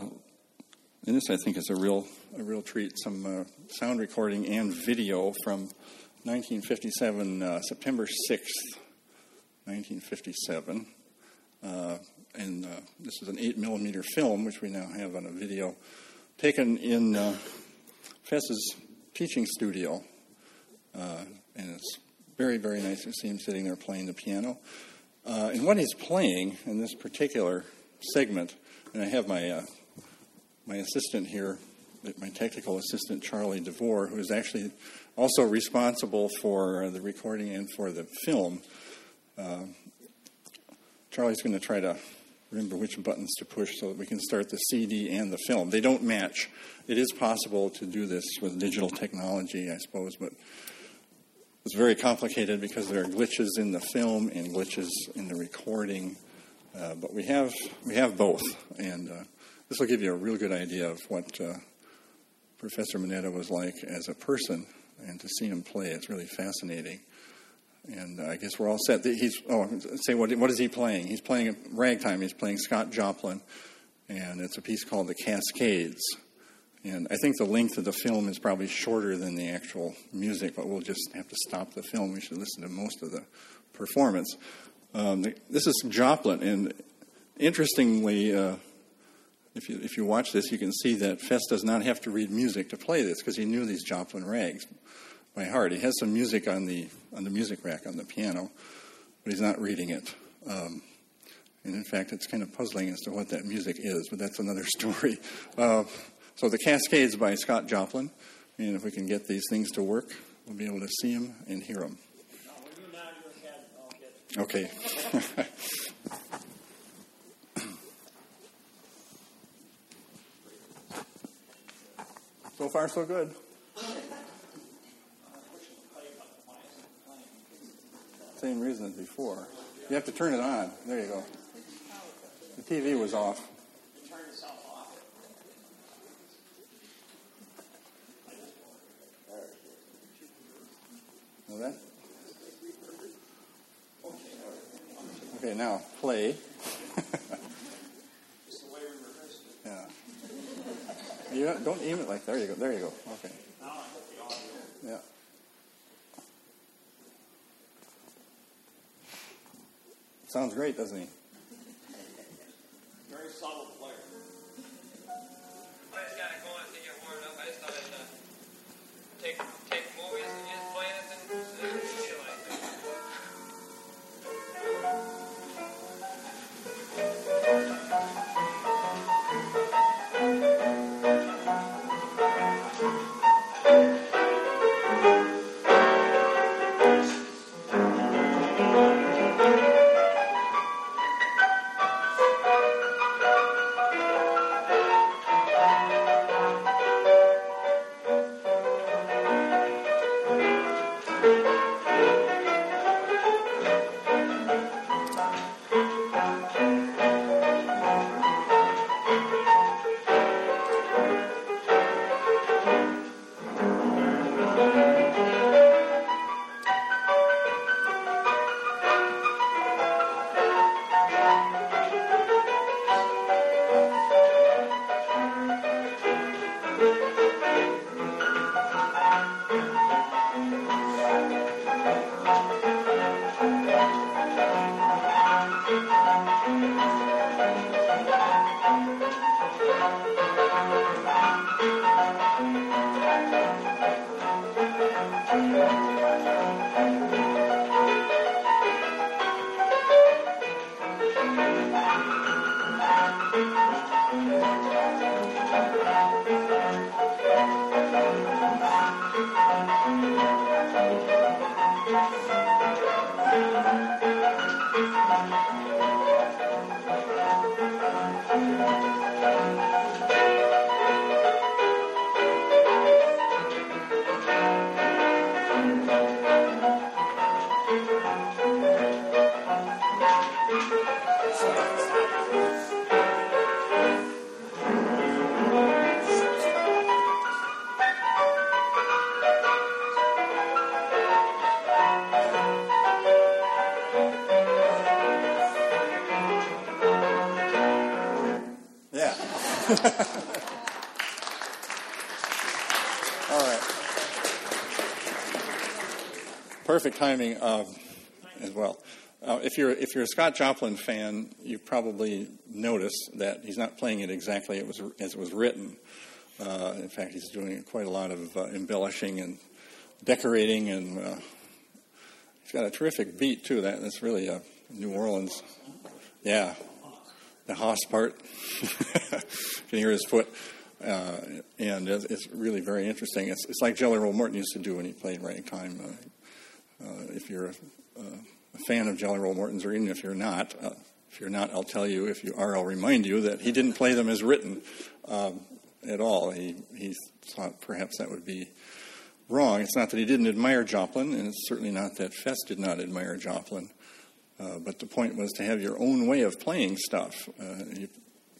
and this I think is a real, a real treat, some uh, sound recording and video from 1957, uh, September 6th, 1957. Uh, and uh, this is an 8 millimeter film, which we now have on a video, taken in uh, Fess's teaching studio. Uh, and it's very, very nice to see him sitting there playing the piano. Uh, and what he's playing in this particular segment, and I have my, uh, my assistant here, my technical assistant, Charlie DeVore, who is actually also responsible for the recording and for the film. Charlie's going to try to remember which buttons to push so that we can start the CD and the film. They don't match. It is possible to do this with digital technology, I suppose, but it's very complicated because there are glitches in the film and glitches in the recording. Uh, but we have we have both, and uh, this will give you a real good idea of what uh, Professor Manetta was like as a person, and to see him play, it's really fascinating and I guess we're all set. He's oh, say what what is he playing? He's playing ragtime. He's playing Scott Joplin, and it's a piece called the Cascades. And I think the length of the film is probably shorter than the actual music, but we'll just have to stop the film. We should listen to most of the performance. Um, this is Joplin, and interestingly, uh, if you if you watch this, you can see that Fess does not have to read music to play this because he knew these Joplin rags by heart. He has some music on the on the music rack on the piano, but he's not reading it. Um, and in fact, it's kind of puzzling as to what that music is, but that's another story. Uh, so the Cascades by Scott Joplin, and if we can get these things to work, we'll be able to see them and hear them. Okay. so far, so good. Same reason as before. You have to turn it on. There you go. The TV was off. Know that? Okay, now play. yeah. You don't aim it like there you go. There you go. Okay. Yeah. Sounds great, doesn't he? Very subtle player. I just got it going to get warmed up. I just thought I'd uh, take Perfect timing as well. Uh, if you're if you're a Scott Joplin fan, you probably noticed that he's not playing it exactly it was, as it was written. Uh, in fact, he's doing quite a lot of uh, embellishing and decorating, and uh, he's got a terrific beat too. That that's really a New Orleans. Yeah, the Haas part. you can hear his foot. Uh, and it's, really very interesting. It's, it's like Jelly Roll Morton used to do when he played ragtime. Uh, uh, if you're a, a fan of Jelly Roll Morton's, or even if you're not, uh, if you're not, I'll tell you. If you are, I'll remind you that he didn't play them as written um, at all. He, he thought perhaps that would be wrong. It's not that he didn't admire Joplin, and it's certainly not that Fess did not admire Joplin. Uh, but the point was to have your own way of playing stuff. Uh, you,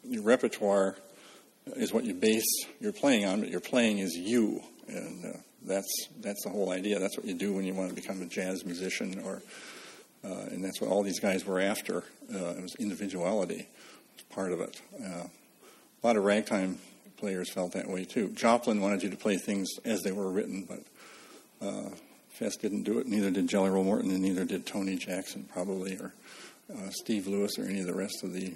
your repertoire is what you base your playing on, but your playing is you, and uh, that's that's the whole idea. That's what you do when you want to become a jazz musician, or uh, and that's what all these guys were after. Uh, it was individuality, was part of it. Uh, a lot of ragtime players felt that way too. Joplin wanted you to play things as they were written, but uh, Fess didn't do it. Neither did Jelly Roll Morton, and neither did Tony Jackson, probably, or uh, Steve Lewis, or any of the rest of the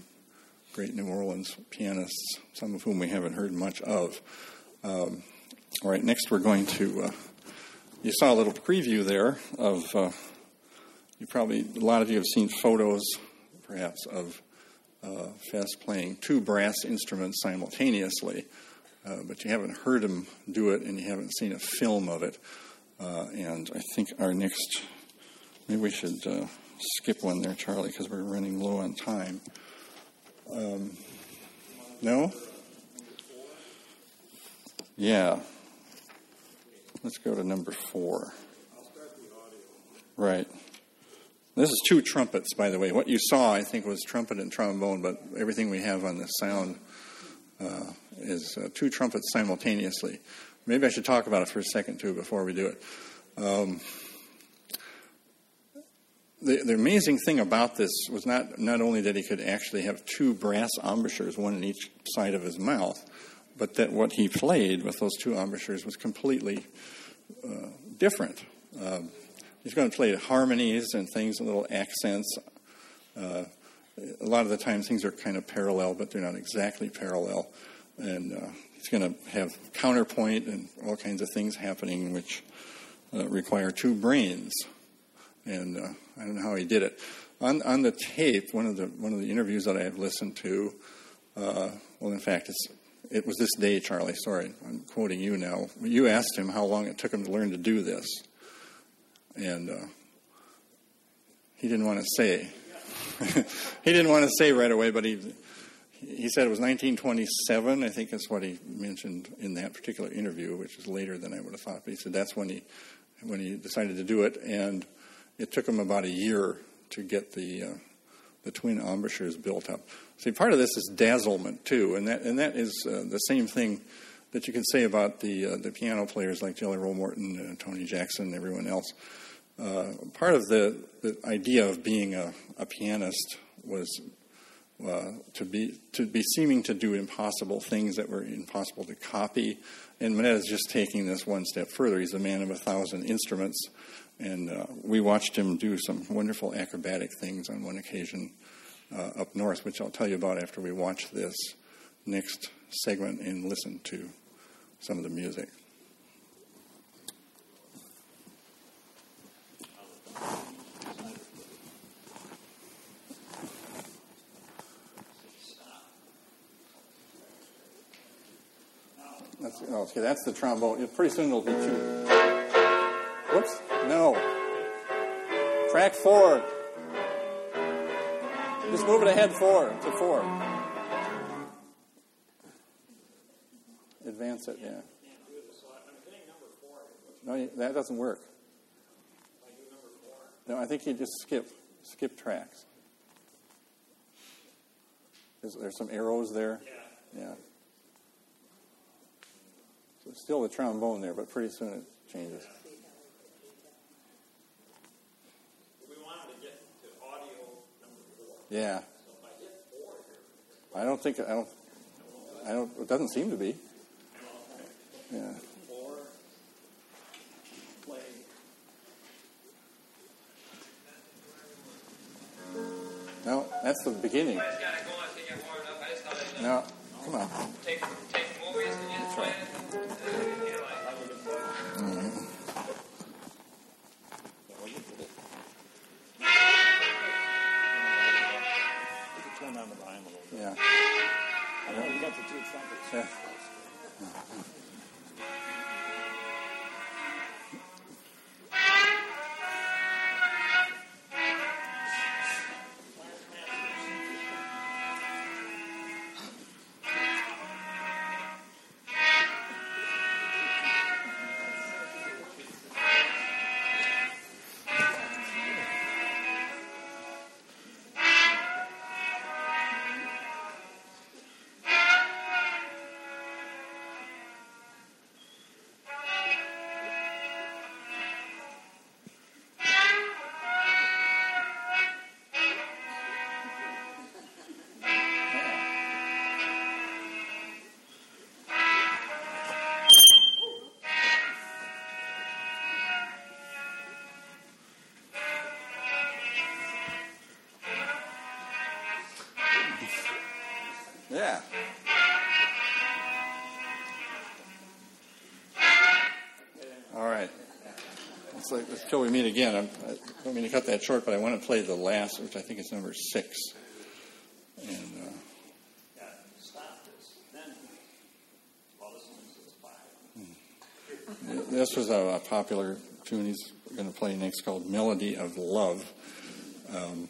great New Orleans pianists, some of whom we haven't heard much of. Um, all right, next we're going to. Uh, you saw a little preview there of. Uh, you probably a lot of you have seen photos, perhaps, of uh, Fess playing two brass instruments simultaneously, uh, but you haven't heard him do it, and you haven't seen a film of it. Uh, and I think our next, maybe we should uh, skip one there, Charlie, because we're running low on time. Um, no? Yeah. Let's go to number four. Right. This is two trumpets, by the way. What you saw, I think, was trumpet and trombone, but everything we have on the sound uh, is uh, two trumpets simultaneously. Maybe I should talk about it for a second, too, before we do it. Um, the, the amazing thing about this was not, not only that he could actually have two brass embouchures, one in each side of his mouth, but that what he played with those two embouchures was completely uh, different. Um, he's going to play harmonies and things and little accents Uh, a lot of the times things are kind of parallel, but they're not exactly parallel. And uh, he's going to have counterpoint and all kinds of things happening which uh, require two brains. And uh, I don't know how he did it. On, on the tape, one of the one of the interviews that I have listened to, uh, well, in fact, it's it was this day, Charlie. Sorry, I'm quoting you now. You asked him how long it took him to learn to do this, and uh, he didn't want to say. he didn't want to say right away, but he he said it was 1927. I think that's what he mentioned in that particular interview, which is later than I would have thought. But he said that's when he when he decided to do it, and it took him about a year to get the uh, the twin embouchures built up. See, part of this is dazzlement too, and that and that is uh, the same thing that you can say about the uh, the piano players like Jelly Roll Morton, Tony Jackson, and everyone else. Uh, part of the, the idea of being a, a pianist was uh, to be to be seeming to do impossible things that were impossible to copy. And Manetta is just taking this one step further. He's a man of a thousand instruments, and uh, we watched him do some wonderful acrobatic things on one occasion uh, up north, which I'll tell you about after we watch this next segment and listen to some of the music. That's, oh, okay, that's the trombone. Pretty soon it'll be two. Whoops, no. Track four. Just move it ahead four to four. Advance it, yeah. No, that doesn't work. No, I think you just skip skip tracks. Is there some arrows there? Yeah. Yeah. So still the trombone there, but pretty soon it changes. We wanted to get to audio number four. Yeah. I hit four here, I don't think I don't. I don't. It doesn't seem to be. Yeah. No, that's the beginning. I just gotta go on to get warmed up. I just thought I'd uh, No, come on. take take movies and just play it. Yeah. I you got the two trumpets. Yeah. Yeah. All right. Like until we meet again. I'm, I don't mean to cut that short, but I want to play the last, which I think is number six. And uh, five. this was a, a popular tune he's going to play next called "Melody of Love." Um,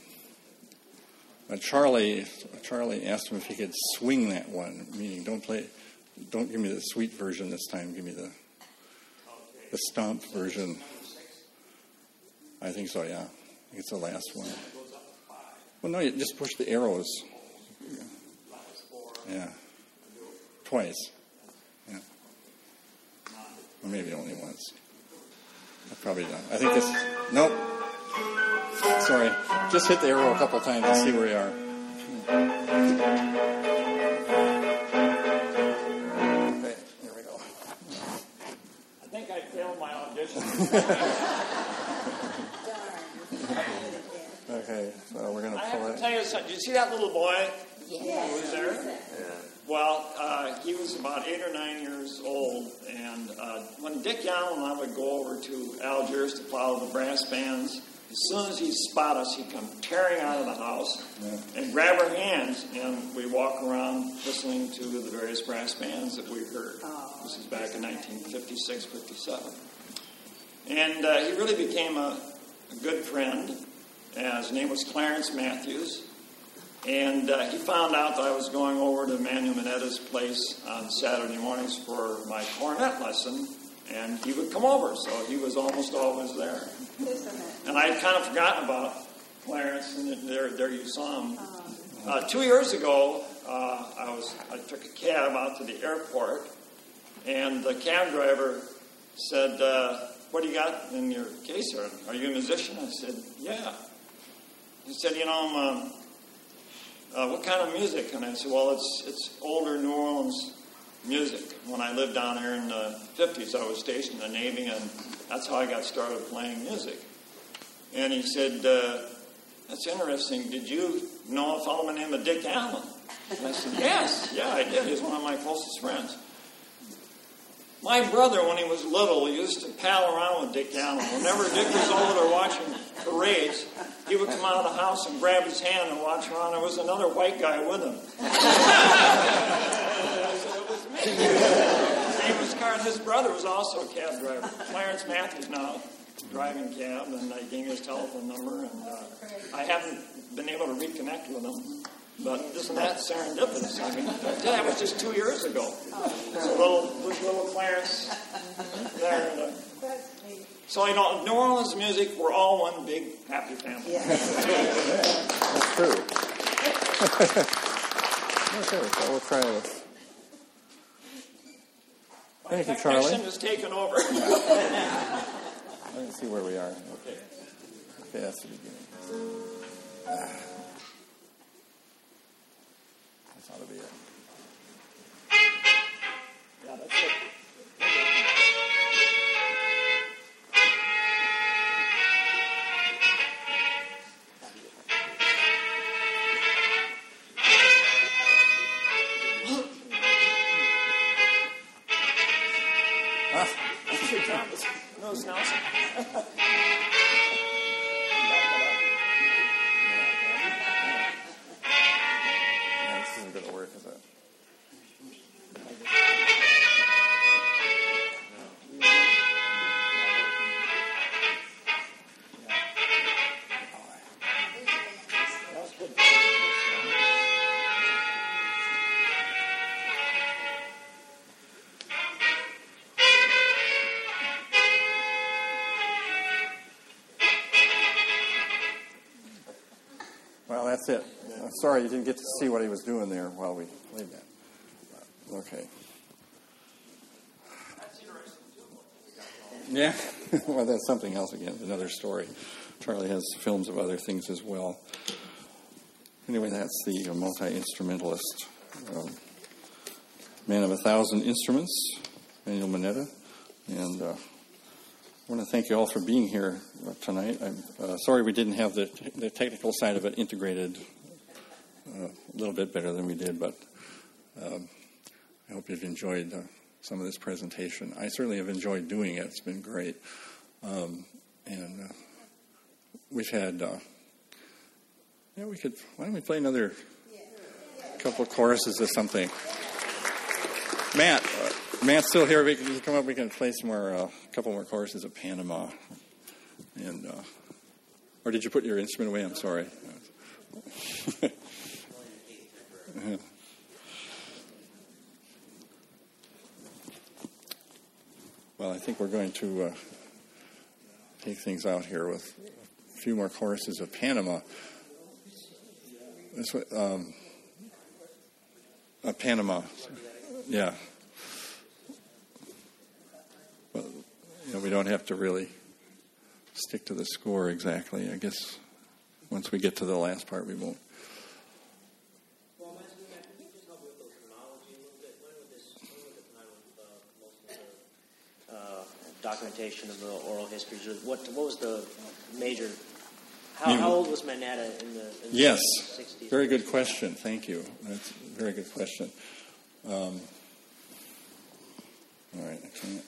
but Charlie, Charlie asked him if he could swing that one, meaning don't play, don't give me the sweet version this time. Give me the the stomp version. I think so. Yeah, it's the last one. Well, no, you just push the arrows. Yeah, twice. Yeah, or maybe only once. I probably don't. I think this. Nope. Sorry. Just hit the arrow a couple times and see where you are. Was about eight or nine years old, and uh, when Dick Young and I would go over to Algiers to follow the brass bands, as soon as he'd spot us, he'd come tearing out of the house and grab our hands, and we walk around listening to the various brass bands that we heard. This is back in 1956, 57. And uh, he really became a, a good friend. Uh, his name was Clarence Matthews. And uh, he found out that I was going over to Manuel Manetta's place on Saturday mornings for my cornet lesson, and he would come over, so he was almost always there. And I had kind of forgotten about Clarence, and there, there you saw him. Uh, two years ago, uh, I was I took a cab out to the airport, and the cab driver said, uh, "What do you got in your case? Are, are you a musician?" I said, "Yeah." He said, "You know, I'm." Um, uh, what kind of music? And I said, well, it's, it's older New Orleans music. When I lived down here in the 50s, I was stationed in the Navy, and that's how I got started playing music. And he said, uh, that's interesting. Did you know a fellow by the name of Dick Allen? And I said, yes, yeah, I did. He's one of my closest friends. My brother, when he was little, used to pal around with Dick Allen. Whenever Dick was over there watching parades, he would come out of the house and grab his hand and watch around. There was another white guy with him. name was Car- His brother was also a cab driver. Clarence Matthews now driving cab, and I gave his telephone number, and uh, I haven't been able to reconnect with him. But isn't that serendipitous? I mean, yeah, that was just two years ago. So little, little Clarence there. And, uh, so you know, New Orleans music, we're all one big happy family. That's true. okay, so we'll try this. Thank you, Charlie. Technician has taken over. Let me see where we are. Okay, okay that's the beginning. Ah. Ought be it. Sorry you didn't get to see what he was doing there while we played that. Okay. Yeah, well, that's something else again, another story. Charlie has films of other things as well. Anyway, that's the uh, multi instrumentalist, um, man of a thousand instruments, Manuel Manetta. And uh, I want to thank you all for being here uh, tonight. I'm uh, sorry we didn't have the, the technical side of it integrated little bit better than we did, but um, I hope you've enjoyed uh, some of this presentation. I certainly have enjoyed doing it. It's been great. Um, and uh, we've had, uh, yeah, we could, why don't we play another couple of choruses or something? Matt, uh, Matt's still here. We can come up. We can play some more, a uh, couple more choruses of Panama. And, uh, or did you put your instrument away? I'm sorry. well, I think we're going to uh, take things out here with a few more choruses of Panama. This um, uh, Panama. Yeah. Well, you know, we don't have to really stick to the score exactly. I guess once we get to the last part, we won't. Well, I'm asking Matt, can you just help me with the chronology a little bit? When would this, when would the time of uh, most of of the oral histories? or What, what was the major, How, how old was Manetta in the, in Yes, the 60s? very good question. Thank you. That's a very good question. Um, all right, I can't.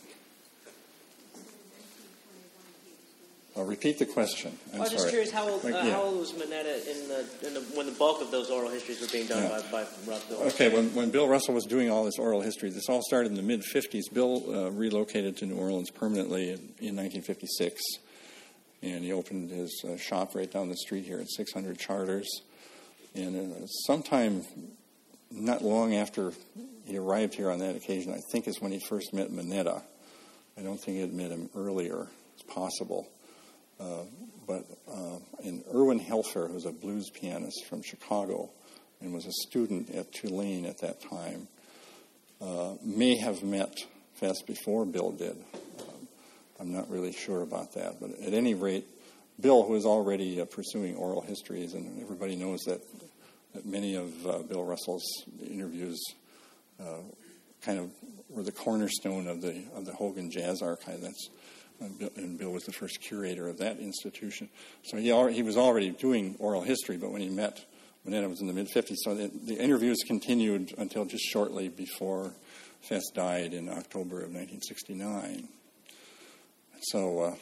I'll repeat the question. I'm I was just sorry. curious how old, uh, yeah. how old was Manetta in the, in the when the bulk of those oral histories were being done Yeah. by, by Bill? Okay, when, when Bill Russell was doing all this oral history, this all started in the mid 50s. Bill uh, relocated to New Orleans permanently in, in 1956, and he opened his uh, shop right down the street here at 600 Chartres. And uh, sometime not long after he arrived here on that occasion, I think is when he first met Manetta. I don't think he had met him earlier. It's possible. Uh, but uh, and Erwin Helfer, who was a blues pianist from Chicago and was a student at Tulane at that time, uh, may have met Fess before Bill did. Um, I'm not really sure about that, but at any rate, Bill, who was already uh, pursuing oral histories, and everybody knows that, that many of uh, Bill Russell's interviews uh, kind of were the cornerstone of the of the Hogan Jazz Archive. That's and Bill, was the first curator of that institution. So he al- he was already doing oral history, but when he met Manetta was in the mid 50s. So the, the interviews continued until just shortly before Fess died in October of 1969. So uh,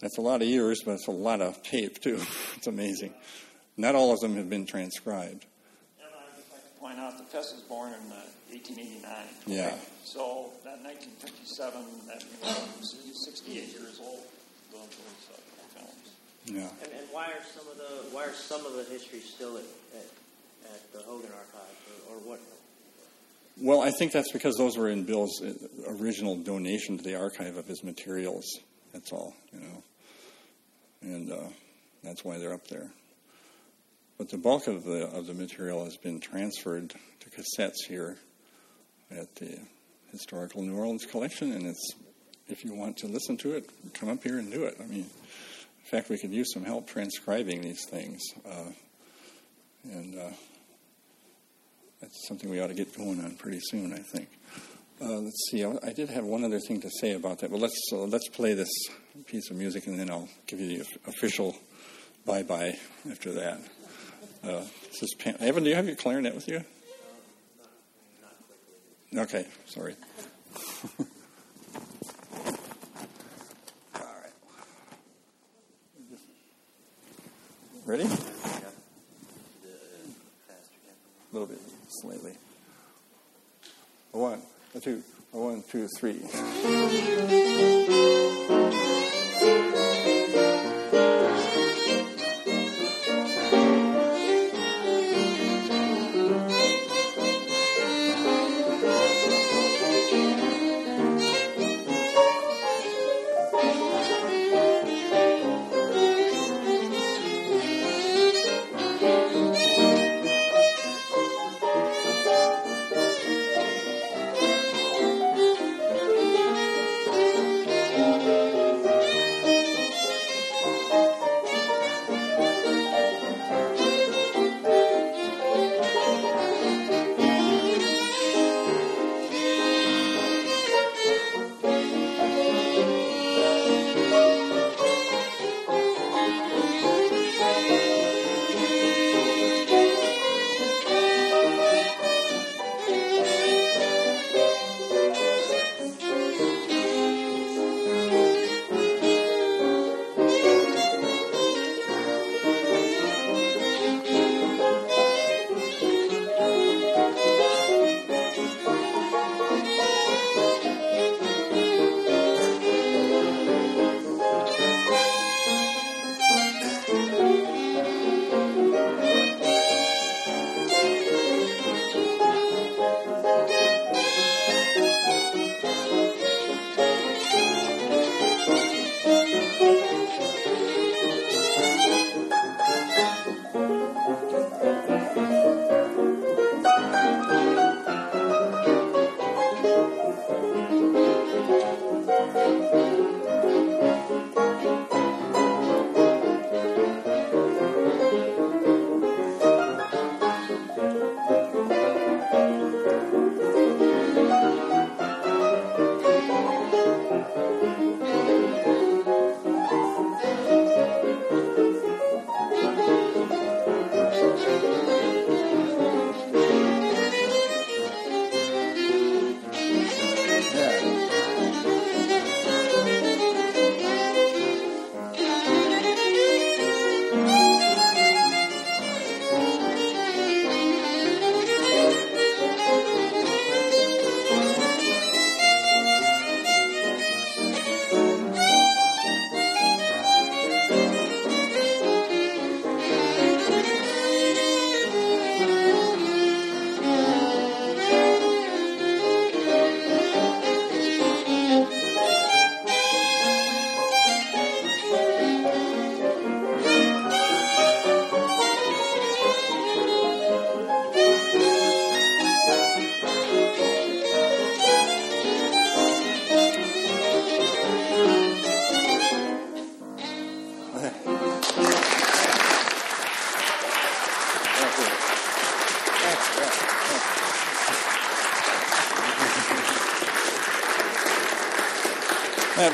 that's a lot of years, but it's a lot of tape too. it's amazing. Not all of them have been transcribed. And I'd just like to point out that Fess was born in uh, 1889. Yeah. So that 1957, that means he's 68 years old. Those, those uh, films. Yeah. And, and why are some of the why are some of the histories still at, at, at the Hogan Archive, or, or what? Well, I think that's because those were in Bill's uh, original donation to the archive of his materials. That's all, you know, and uh, that's why they're up there. But the bulk of the of the material has been transferred to cassettes here at the Historical New Orleans Collection, and it's if you want to listen to it, come up here and do it. I mean, in fact, we could use some help transcribing these things, uh, and. Uh, that's something we ought to get going on pretty soon, I think. Uh, let's see. I, I did have one other thing to say about that, but let's uh, let's play this piece of music, and then I'll give you the official bye bye after that. Uh, this is Pam. Evan, do you have your clarinet with you? Okay, sorry. All right. Ready? A little bit slightly. A one, a two, a one, two, three.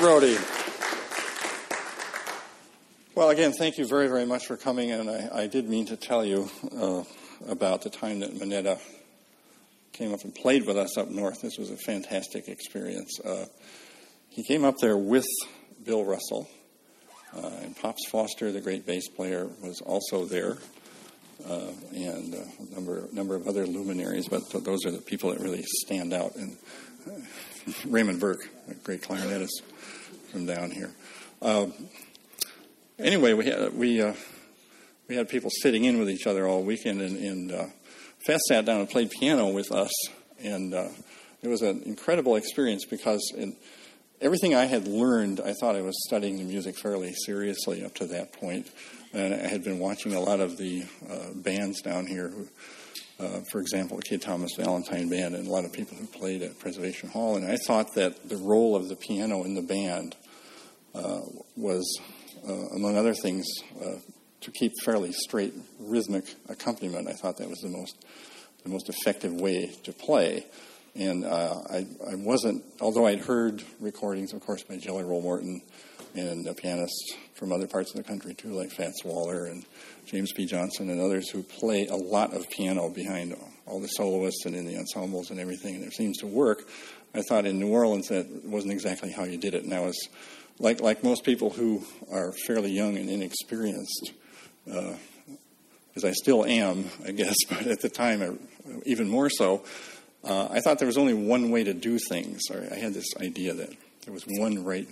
Brody. Well, again, thank you very, very much for coming. And I, I did mean to tell you uh, about the time that Manetta came up and played with us up north. This was a fantastic experience. Uh, he came up there with Bill Russell, uh, and Pops Foster, the great bass player, was also there, uh, and a number number of other luminaries. But th- those are the people that really stand out. And uh, Raymond Burke, a great clarinetist from down here. Uh, anyway, we had we uh, we had people sitting in with each other all weekend, and, and uh, Fess sat down and played piano with us, and uh, it was an incredible experience because in everything I had learned, I thought I was studying the music fairly seriously up to that point. and I had been watching a lot of the uh, bands down here. Who, uh, for example, the Kid Thomas Valentine Band, and a lot of people who played at Preservation Hall. And I thought that the role of the piano in the band was, uh, among other things, uh, to keep fairly straight rhythmic accompaniment. I thought that was the most the most effective way to play. And uh, I, I wasn't, although I'd heard recordings, of course, by Jelly Roll Morton and pianists from other parts of the country too, like Fats Waller and James P. Johnson and others who play a lot of piano behind all the soloists and in the ensembles and everything, and it seems to work. I thought in New Orleans that wasn't exactly how you did it, and I was like like most people who are fairly young and inexperienced, uh, as I still am, I guess, but at the time, I, even more so. Uh, I thought there was only one way to do things. I had this idea that there was one right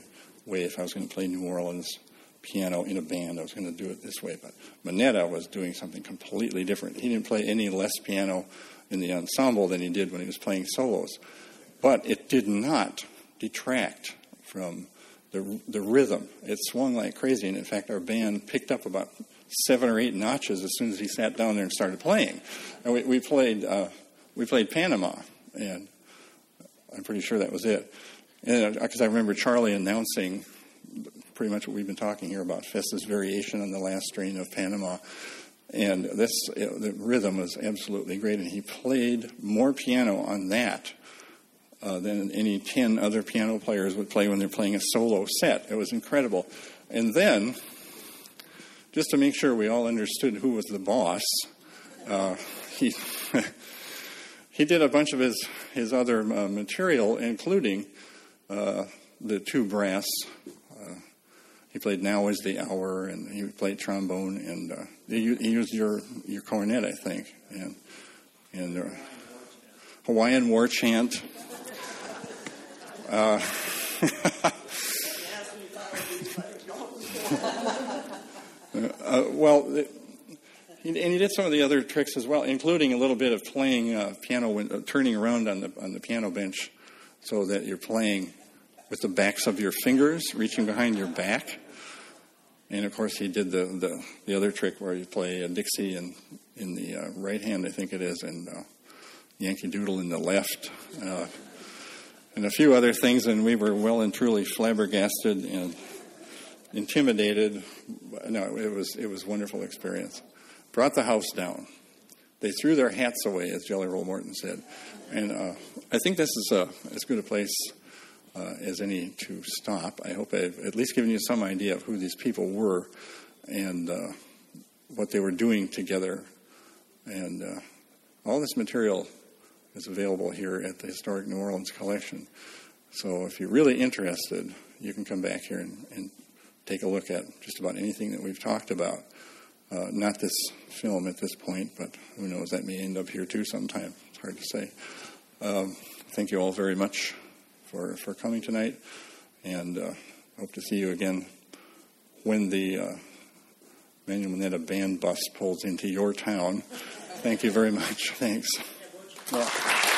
way if I was going to play New Orleans piano in a band. I was going to do it this way. But Manetta was doing something completely different. He didn't play any less piano in the ensemble than he did when he was playing solos. But it did not detract from the, the rhythm. It swung like crazy. And in fact, our band picked up about seven or eight notches as soon as he sat down there and started playing. And we, we played uh, we played Panama, and I'm pretty sure that was it. And because uh, I remember Charlie announcing pretty much what we've been talking here about Fess's variation on the last strain of Panama. And this, the rhythm was absolutely great, and he played more piano on that uh, than any 10 other piano players would play when they're playing a solo set. It was incredible. And then, just to make sure we all understood who was the boss, uh, he, he did a bunch of his, his other uh, material, including uh, the two brass he played "Now Is the Hour" and he played trombone and uh, he, he, used your your cornet, I think, and and uh, Hawaiian war chant. Uh, uh, well, he, and he did some of the other tricks as well, including a little bit of playing uh, piano, when, uh, turning around on the on the piano bench, so that you're playing with the backs of your fingers reaching behind your back. And of course, he did the, the, the other trick where you play a Dixie in, in the uh, right hand, I think it is, and Yankee Doodle in the left, and a few other things. And we were well and truly flabbergasted and intimidated. No, it was it was a wonderful experience. Brought the house down. They threw their hats away, as Jelly Roll Morton said, and uh, I think this is a, as good a place uh, as any to stop. I hope I've at least given you some idea of who these people were and uh, what they were doing together. And uh, all this material is available here at the Historic New Orleans Collection. So if you're really interested, you can come back here and, and take a look at just about anything that we've talked about. Uh, not this film at this point, but who knows, that may end up here too sometime. It's hard to say. Um, thank you all very much for, for coming tonight, and uh, hope to see you again when the uh, Manuel Manetta band bus pulls into your town. Thank you very much. Thanks. Yeah.